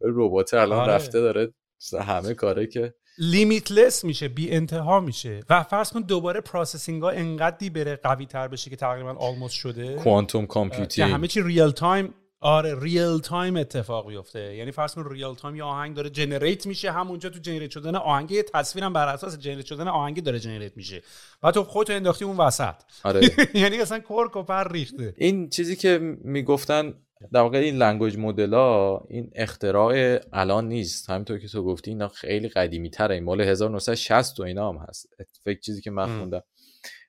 ربات الان آره. رفته داره همه کاره که limitless میشه بی انتها میشه. و فرض کن دوباره processing ها انقدری بره قوی تر بشه که تقریبا almost شده. quantum computing همه چی real time آره real time اتفاق بیفته. یعنی فرض کن real time یه آهنگ داره generate میشه همونجا تو generate شدن آهنگ یه تصویرم بر اساس generate شدن آهنگ داره generate میشه. و تو خودت انداختی اون وسط. آره. یعنی اصلا کرک و پر ریخته. این چیزی که می‌گفتن در واقع این language model ها این اختراع الان نیست. همینطور که تو گفتی اینا خیلی قدیمی تره. این مال 1960 و اینا هم هست. فکر چیزی که من خوندم.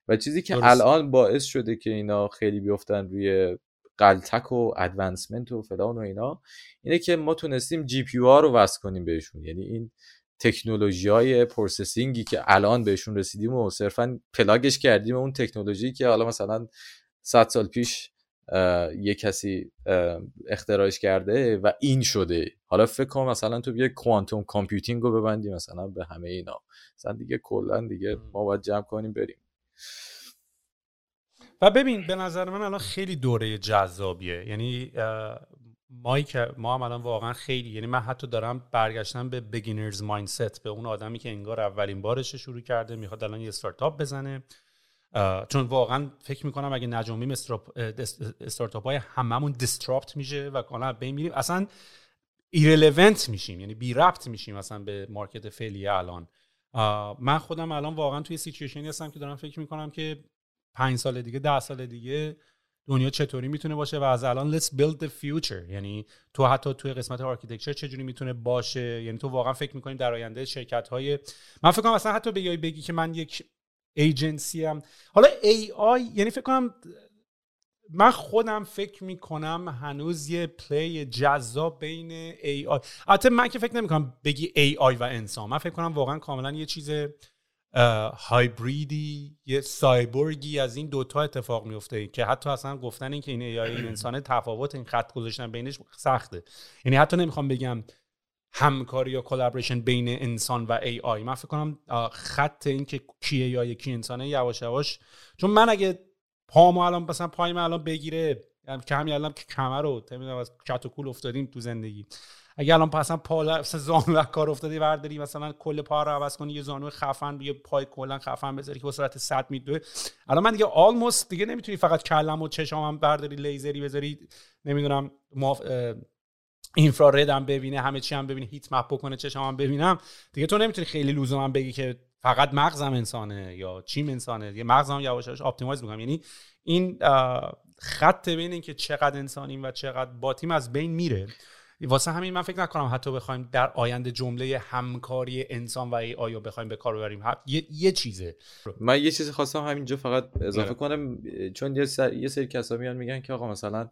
و چیزی که الان باعث شده که اینا خیلی بیفتن روی غلتک و advancement و فلان و اینا اینه که ما تونستیم GPU ها رو وصل کنیم بهشون. یعنی این تکنولوژی های processing ی که الان بهشون رسیدیم و صرفا plug ش کردیم اون تکنولوژی که حالا مثلا 100 سال پیش یه کسی اختراعش کرده و این شده. حالا فکر کنم مثلا تو بیا quantum computing رو ببندی مثلا به همه اینا. مثلا دیگه کلا دیگه ما باید جمع کنیم بریم. و ببین به نظر من الان خیلی دوره جذابیه. یعنی ما که ما هم الان واقعا خیلی یعنی من حتی دارم برگشتن به beginner's mindset به اون آدمی که انگار اولین بارش شروع کرده می‌خواد الان یه استارتاپ بزنه. چون واقعا فکر می‌کنم اگه نجنبیم استارتاپ های هممون disrupt میشه و کلا به میریم. اصلا irrelevant میشیم یعنی بی ربط میشیم اصلا به market فعلی الان. من خودم الان واقعا توی situation ی هستم که دارم فکر می‌کنم که پنج سال دیگه ده سال دیگه دنیا چطوری می‌تونه باشه و از الان let's build the future. یعنی تو حتی توی قسمت architecture چجوری می‌تونه باشه؟ یعنی تو واقعا فکر می‌کنی در آینده شرکت های من فکر کنم اصلا حتی بیای بگی که من یک ایجنسی هم حالا AI یعنی فکر کنم من خودم فکر می‌کنم هنوز یه پلی جذاب بین AI البته من که فکر نمی‌کنم بگی AI و انسان. من فکر کنم واقعا کاملا یه چیز هایبریدی یه سایبورگی از این دوتا اتفاق میفته که حتی اصلا گفتن این که این AI این انسان تفاوت این خط گذاشتن بینش سخته. یعنی حتی نمی‌خوام بگم همکاری یا collaboration بین انسان و AI من فکر کنم خط این که کی AI کی انسانه یواش یواش. چون من اگه پامو الان مثلا پایم الان بگیره یعنی که همین الان که کمر رو از کت و کول افتادیم تو زندگی. اگه الان اصلا پا مثلا زانو کار افتادی برداری مثلا کل پا رو عوض کنی یه زانو خفن یه پای کلا خفن بذاری که با سرعت 100 میدوه الان من دیگه almost دیگه نمی‌تونی فقط کلم و چشامم برداری لیزری بذاری نمی‌دونم اینفرارد هم ببینه همه چی هم ببینه هیت مپ بکنه چشم هم ببینم. دیگه تو نمی‌تونی خیلی لزوما بگی که فقط مغزم انسانه یا چیم انسانه. یه مغزم یواش یواش آپتیمایز می‌کنم. یعنی این خط بین اینکه چقدر انسانیم و چقدر باتیم از بین میره. واسه همین من فکر نکنم حتی بخوایم در آینده جمله همکاری انسان و ای آیا بخوایم به کار ببریم. یه،, یه چیزه. من یه چیزی خواستم همینجا فقط اضافه کنم چون یه, سر... یه سری کسا میان میگن که آقا مثلا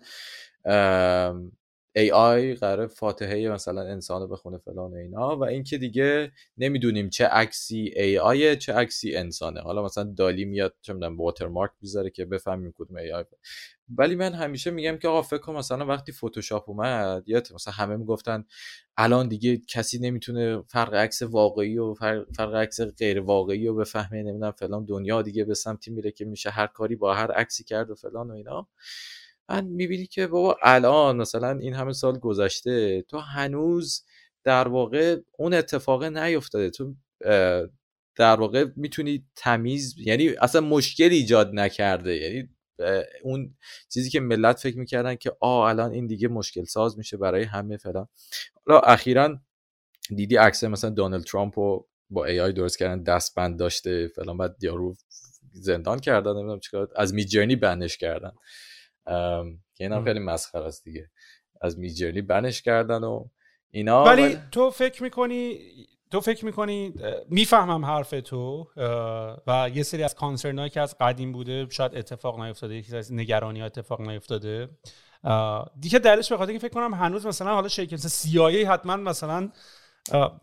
ای آی قرار فاتحه مثلا انسان بخونه فلان و اینا و اینکه دیگه نمی‌دونیم چه عکسی ای چه عکسی انسانه. حالا مثلا دالی میاد چه می‌دونم واترمارک می‌ذاره که بفهمیم کدوم ای ولی من همیشه میگم که آقا فکر کن مثلا وقتی فتوشاپ اومد یا مثلا همه می‌گفتن الان دیگه کسی نمی‌تونه فرق عکس واقعی و فرق عکس غیر واقعی و بفهمه نمی‌دونم فلان دنیا دیگه به سمتی میره که میشه هر کاری با هر عکسی کرد و فلان و اینا. من می‌بینی که بابا الان مثلا این همه سال گذشته تو هنوز در واقع اون اتفاق نیفتاده. تو در واقع می‌تونی تمیز یعنی اصلا مشکل ایجاد نکرده. یعنی اون چیزی که ملت فکر می‌کردن که آ الان این دیگه مشکل ساز میشه برای همه فلان. حالا اخیرا دیدی عکس مثلا دونالد ترامپ رو با ای آی درست کردن دستبند داشته فلان بعد یارو زندان کردن نمی‌دونم چیکار از میجرنی بنش کردن. که اینا خیلی مسخره است دیگه. از میجرنی بنش کردن و اینا. ولی تو فکر می‌کنی تو فکر می‌کنی می‌فهمم حرف تو و یه سری از کانسرن که از قدیم بوده شاید اتفاق نیفتاده یکی از نگرانی ها اتفاق نیفتاده. دیگه دلش به خاطر که فکر کنم هنوز مثلا حالا شرکت سیایی حتما مثلا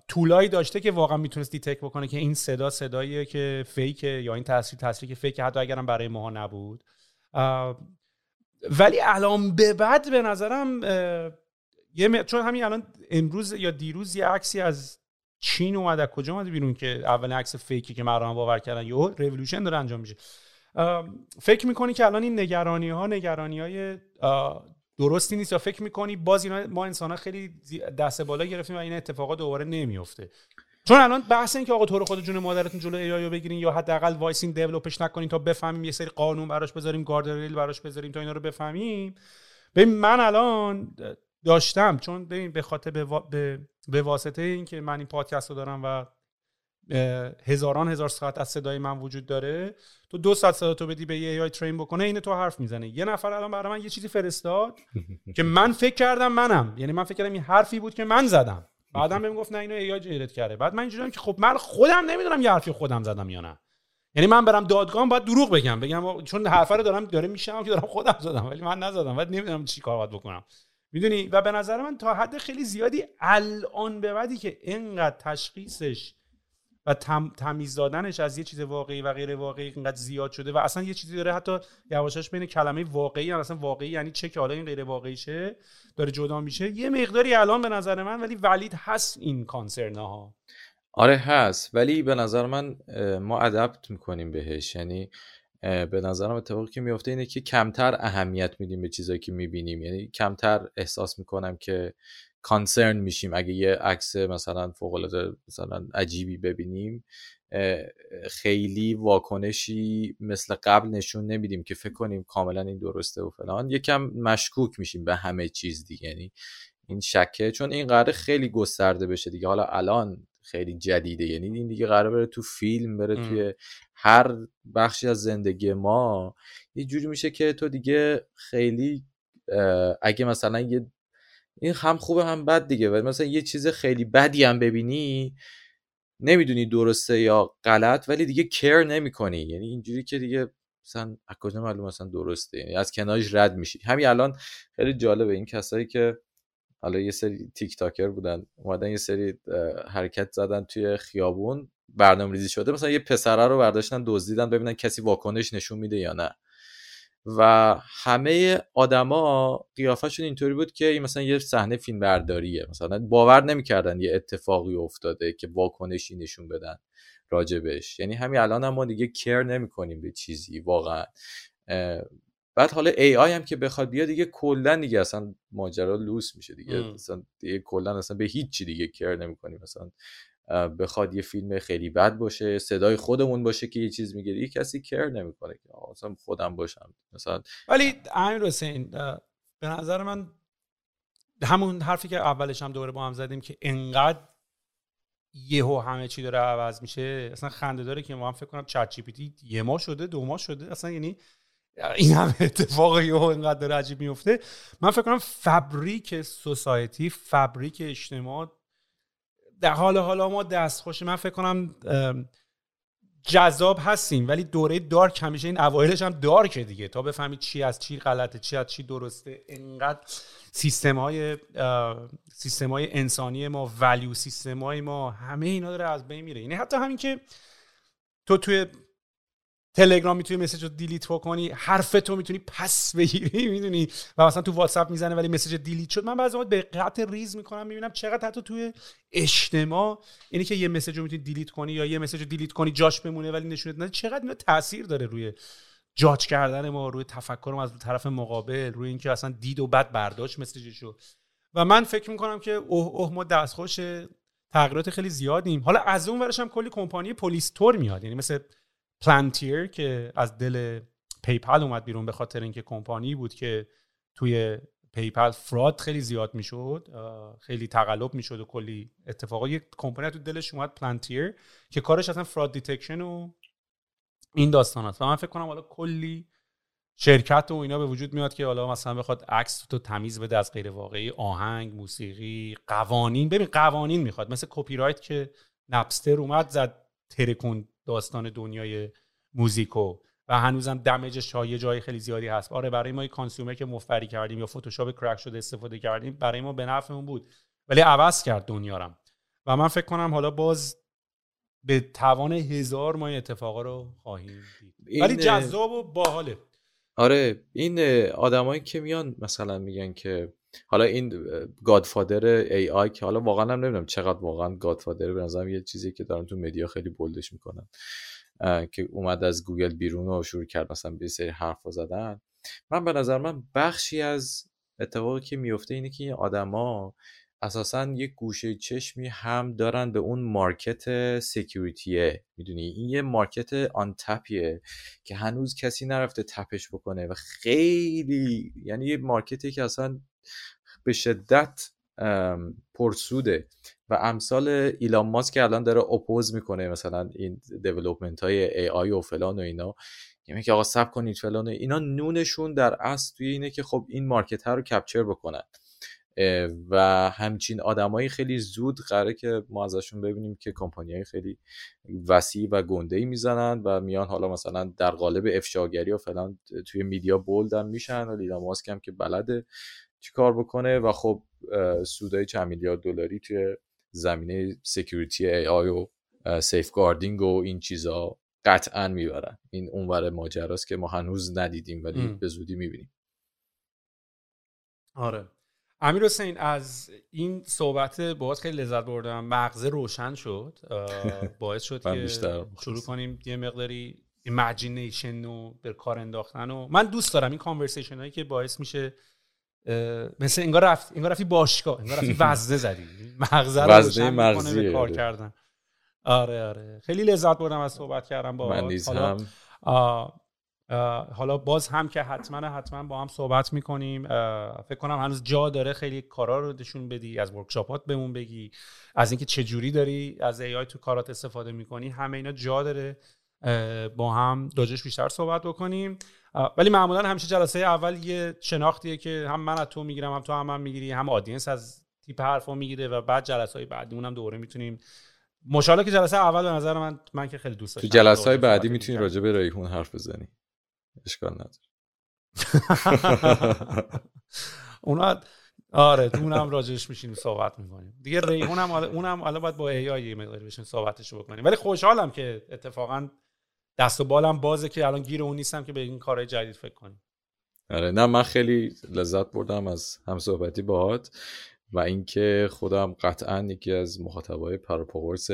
طولایی داشته که واقعا می‌تونست دیتک بکنه که این صدا صداییه که فیکه یا این تصویر تصویری که فیکه حتی اگرم برای ماها نبود. ولی الان به بعد به نظرم یه چون همین الان امروز یا دیروز یه عکسی از چین اومده. کجا اومده بیرون که اول عکس fake ی که مردم باور کردن؟ یهو ریولوشن داره انجام میشه. فکر می‌کنی که الان این نگرانی ها نگرانی های درستی نیست یا فکر می‌کنی باز اینا ما انسان ها خیلی دست بالا گرفتیم و این اتفاقات دوباره نمیفته چون الان بحث این که آقا تو رو خود جون مادرتون جلو AI بگیرین یا حداقل وایسین develop ش نکنین تا بفهمیم یه سری قانون براش بذاریم guardrail براش بذاریم تا اینا رو بفهمیم. ببین من الان داشتم چون ببین به خاطر به, به واسطه اینکه من این پادکست رو دارم و هزاران هزار ساعت از صدای من وجود داره تو دو ساعت صدا تو بدی به یه آی ترین بکنه این تو حرف می‌زنه. یه نفر الان برای من یه چیزی فرستاد که من فکر کردم منم. یعنی من فکر کردم این حرفی بود که من زدم. بعدم بهم گفت نه اینو ای آی کرده. بعد من اینجوریام که خب من خودم نمی‌دونم یه حرفی خودم زدم یا نه. یعنی من برم دادگاه باید دروغ بگم. بگم چون حرفه رو دارم داره میشم که دارم خودم زدم ولی من نزدم. بعد نمی‌دونم چی کار باید بکنم. می‌دونی؟ و به نظر من تا حد خیلی زیادی الان به بعدی که اینقدر تشخیصش و تم، تمیز دادنش از یه چیز واقعی و غیر واقعی اینقدر زیاد شده و اصلا یه چیزی داره حتی یواشاش بین کلمه واقعی هم اصلا واقعی یعنی چه که حالا این غیر واقعی شه داره جدا میشه. یه مقداری الان به نظر من ولی ولید هست این کانسرنا ها آره هست. ولی به نظر من ما ادپت می‌کنیم بهش. یعنی به نظرم اتفاقی که میفته اینه که کمتر اهمیت میدیم به چیزایی که می‌بینیم. یعنی کمتر احساس می‌کنم که کانسرن میشیم. اگه یه عکس مثلا فوق العاده مثلا عجیبی ببینیم خیلی واکنشی مثل قبل نشون نمیدیم که فکر کنیم کاملا این درسته و فلان. یکم مشکوک میشیم به همه چیز دیگه. یعنی این شکه چون این قراره خیلی گسترده بشه دیگه. حالا الان خیلی جدیده. یعنی این دیگه قرار بره تو فیلم بره توی هر بخشی از زندگی ما. یه جوری میشه که تو دیگه خیلی اگه مثلا یه این هم خوبه هم بد دیگه و مثلا یه چیز خیلی بدی هم ببینی نمی‌دونی درسته یا غلط ولی دیگه کر نمی‌کنی. یعنی اینجوری که دیگه مثلا کجا معلوم مثلا درسته؟ یعنی از کنارش رد میشی. همین الان خیلی جالبه این کسایی که حالا یه سری تیک تاکر بودن اومدن یه سری حرکت زدن توی خیابون برنامه ریزی شده. مثلا یه پسره رو برداشتن دزدیدن ببینن کسی واکنش نشون میده یا نه. و همه آدما قیافشون اینطوری بود که این مثلا یه صحنه فیلم برداریه. مثلا باور نمی‌کردن یه اتفاقی افتاده که واکنشی نشون بدن راجبش. یعنی همین الان هم ما دیگه کر نمی‌کنیم به چیزی واقعا. بعد حالا ای آی هم که بخواد بیاد دیگه کلا دیگه اصلا ماجرا لوس میشه دیگه. مثلا دیگه کلا اصلا به هیچ چی دیگه کر نمی‌کنیم. مثلا بخواد یه فیلم خیلی بد باشه صدای خودمون باشه که یه چیز میگه یه کسی کر نمی‌کنه که مثلا خودم باشم. مثلا ولی امیر حسین به نظر من همون حرفی که اولش هم دوره با هم زدیم که انقدر یهو همه چی داره عوض میشه اصلا خنده داره که ما هم فکر کنم چت جی پی یه ماه شده دو ماه شده اصلا یعنی این همه اتفاق یهو اینقدر داره عجیب میفته. من فکر کنم فبریک سوسایتی فبریک اجتماع در حال حالا ما دستخوش من فکر کنم جذاب هستیم ولی دوره dark همیشه این اوایلش هم dark ه دیگه. تا بفهمید چی از چی غلطه چی از چی درسته. انقدر سیستم های سیستم های انسانی ما value system های ما همه اینا داره از بین میره. یعنی حتی همین که تو توی تلگرام می‌تونی message رو delete بکنی حرف تو می‌تونی پس بگیری می‌دونی؟ و مثلا تو واتساپ می‌زنه ولی message delete شد. من بعضی وقت به قطع ریز می‌کنم می‌بینم چقدر حتی توی اجتماع اینی که یه مسیج رو می‌تونی دیلیت کنی یا یه مسیج رو دیلیت کنی جاش بمونه ولی نشونت نده. چقدر اینا تاثیر داره روی جاج کردن ما روی تفکر ما از طرف مقابل روی اینکه اصلا دید و بد برداشت مسیجشو. و من فکر می‌کنم که اوه اوه ما دستخوش تغییرات خیلی زیادیم. حالا از اون ورش هم کلی کمپانی پلیستور میاد یعنی مثل پلانتیر که از دل پیپل اومد بیرون به خاطر اینکه کمپانی بود که توی PayPal fraud خیلی زیاد می‌شد خیلی تقلب می‌شد و کلی اتفاقا یک کمپانی تو دلش اومد Palantir که کارش اصلا fraud detection و این داستان است. و من فکر کنم حالا کلی شرکت و اینا به وجود میاد که حالا مثلا بخواد عکسو تمیز بده از غیر واقعی آهنگ موسیقی قوانین. ببین قوانین می‌خواد. مثل کپی رایت که Napster اومد زد ترکوند داستان دنیای موزیکو. و هنوزم damage ش یه جای خیلی زیادی هست. آره برای ما consumer که MP3 کردیم یا Photoshop crack شده استفاده کردیم برای ما به نفعمون بود. ولی عوض کرد دنیا و من فکر کنم حالا باز به توان هزار ما این اتفاقا رو خواهیم دید. ولی جذاب و باحاله. آره این آدمایی که میان مثلا میگن که حالا این godfather AI که حالا واقعا هم نمی‌دونم چقدر واقعا godfather به نظرم یه چیزی که دارن تو media خیلی bold ش می‌کنن. که اومد از گوگل بیرون و شروع کرد مثلا یه سری حرف زدن. من به نظر من بخشی از اتفاقی که میفته اینه که این آدما اساسا یک گوشه چشمی هم دارن به اون market security ه. می‌دونی؟ این یه market untapped ه که هنوز کسی نرفته tap ش بکنه و خیلی یعنی یه market ی که اصلا به شدت پرسوده و امثال ایلان ماسک که الان داره oppose می‌کنه مثلا این development های AI و فلان و اینا یعنی که آقا صبر کنید فلان و اینا نونشون در اصل توی اینه که خب این market ها رو capture بکنن. و همچین آدمایی خیلی زود قراره که ما ازشون ببینیم که کمپانی خیلی وسیع و گنده ای می‌زنن و میان حالا مثلا در قالب افشاگری و فلان توی media bold میشن و ایلان ماسک هم که بلده چیکار بکنه و خب سودای چند میلیارد دلاری توی زمینه security AI و safeguarding و این چیزا قطعا می‌برن. این اونور ماجراست که ما هنوز ندیدیم ولی به زودی می‌بینیم. آره. امیر حسین از این صحبت باز خیلی لذت بردم. مغزم روشن شد. باعث شد که شروع کنیم یه مقداری imagination و به کار انداختن و من دوست دارم این conversation هایی که باعث میشه مثل انگار رفت انگار رفتی باشگاه انگار رفتی وزنه زدی. مغزه رو روشن مغزی به کار. کردن. آره آره. خیلی لذت بردم از صحبت کردم با من حالا حالا باز هم که حتما حتما با هم صحبت می‌کنیم. فکر کنم هنوز جا داره خیلی کارا رو نشون بدی از ورکشاپات بهمون بگی از اینکه چه جوری داری از ای آی تو کارات استفاده می‌کنی همه اینا جا داره. با هم داجش بیشتر صحبت بکنیم. ولی معمولا همیشه جلسه اول یه شناختیه که هم من از تو می‌گیرم هم تو هم من می‌گیری هم آدینس از تیپ حرفا می‌گیره و بعد جلسه های بعدی هم دوره می‌تونیم. مشالله که جلسه اول به نظر من من که خیلی دوست داشتم. تو جلسه های بعدی می‌تونی راجع به ریحون حرف بزنی. اشکال نداره. اونا آره اونم راجعش میشینیم صحبت می‌کنیم. دیگه ریحون هم اونم الان باید با ای آی یه مقداری بشین صحبتشو بکنیم. ولی خوشحالم که اتفاقا دست و بالم بازه که الان گیر اون نیستم که به این کارهای جدید فکر کنیم. آره نه من خیلی لذت بردم از هم صحبتی باهات و اینکه خودم قطعا یکی از مخاطبای پروپاقرص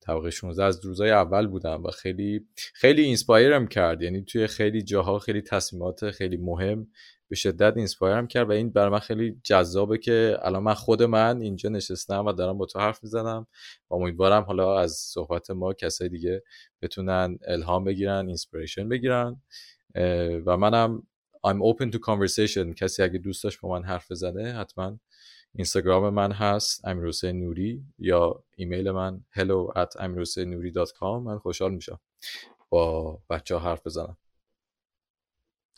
طبقه 16 از روزای اول بودم و خیلی خیلی inspire م کرد. یعنی توی خیلی جاها خیلی تصمیمات خیلی مهم به شدت inspire م کرد و این برای من خیلی جذابه که الان من خود من اینجا نشستم و دارم با تو حرف می‌زنم. و امیدوارم حالا از صحبت ما کسای دیگه بتونن الهام بگیرن inspiration بگیرن. و منم I'm open to conversation. کسی اگه دوست داشت با من حرف بزنه حتما اینستاگرام من هست امیرحسین نوری یا ایمیل من hello at من خوشحال میشم با بچه ها حرف بزنم.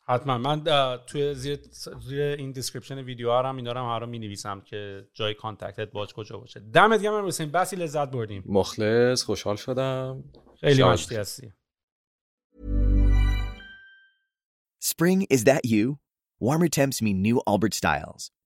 حتما. من توی زیر, زیر این description ویدیو ها هم اینا رو هم می نویسم که جای contact ت باج کجا باشه. دمت گرم حسین بسی لذت بردیم. مخلص خوشحال شدم. خیلی مشتی هستی. Spring is that you? Warmer temps mean new Allbirds styles.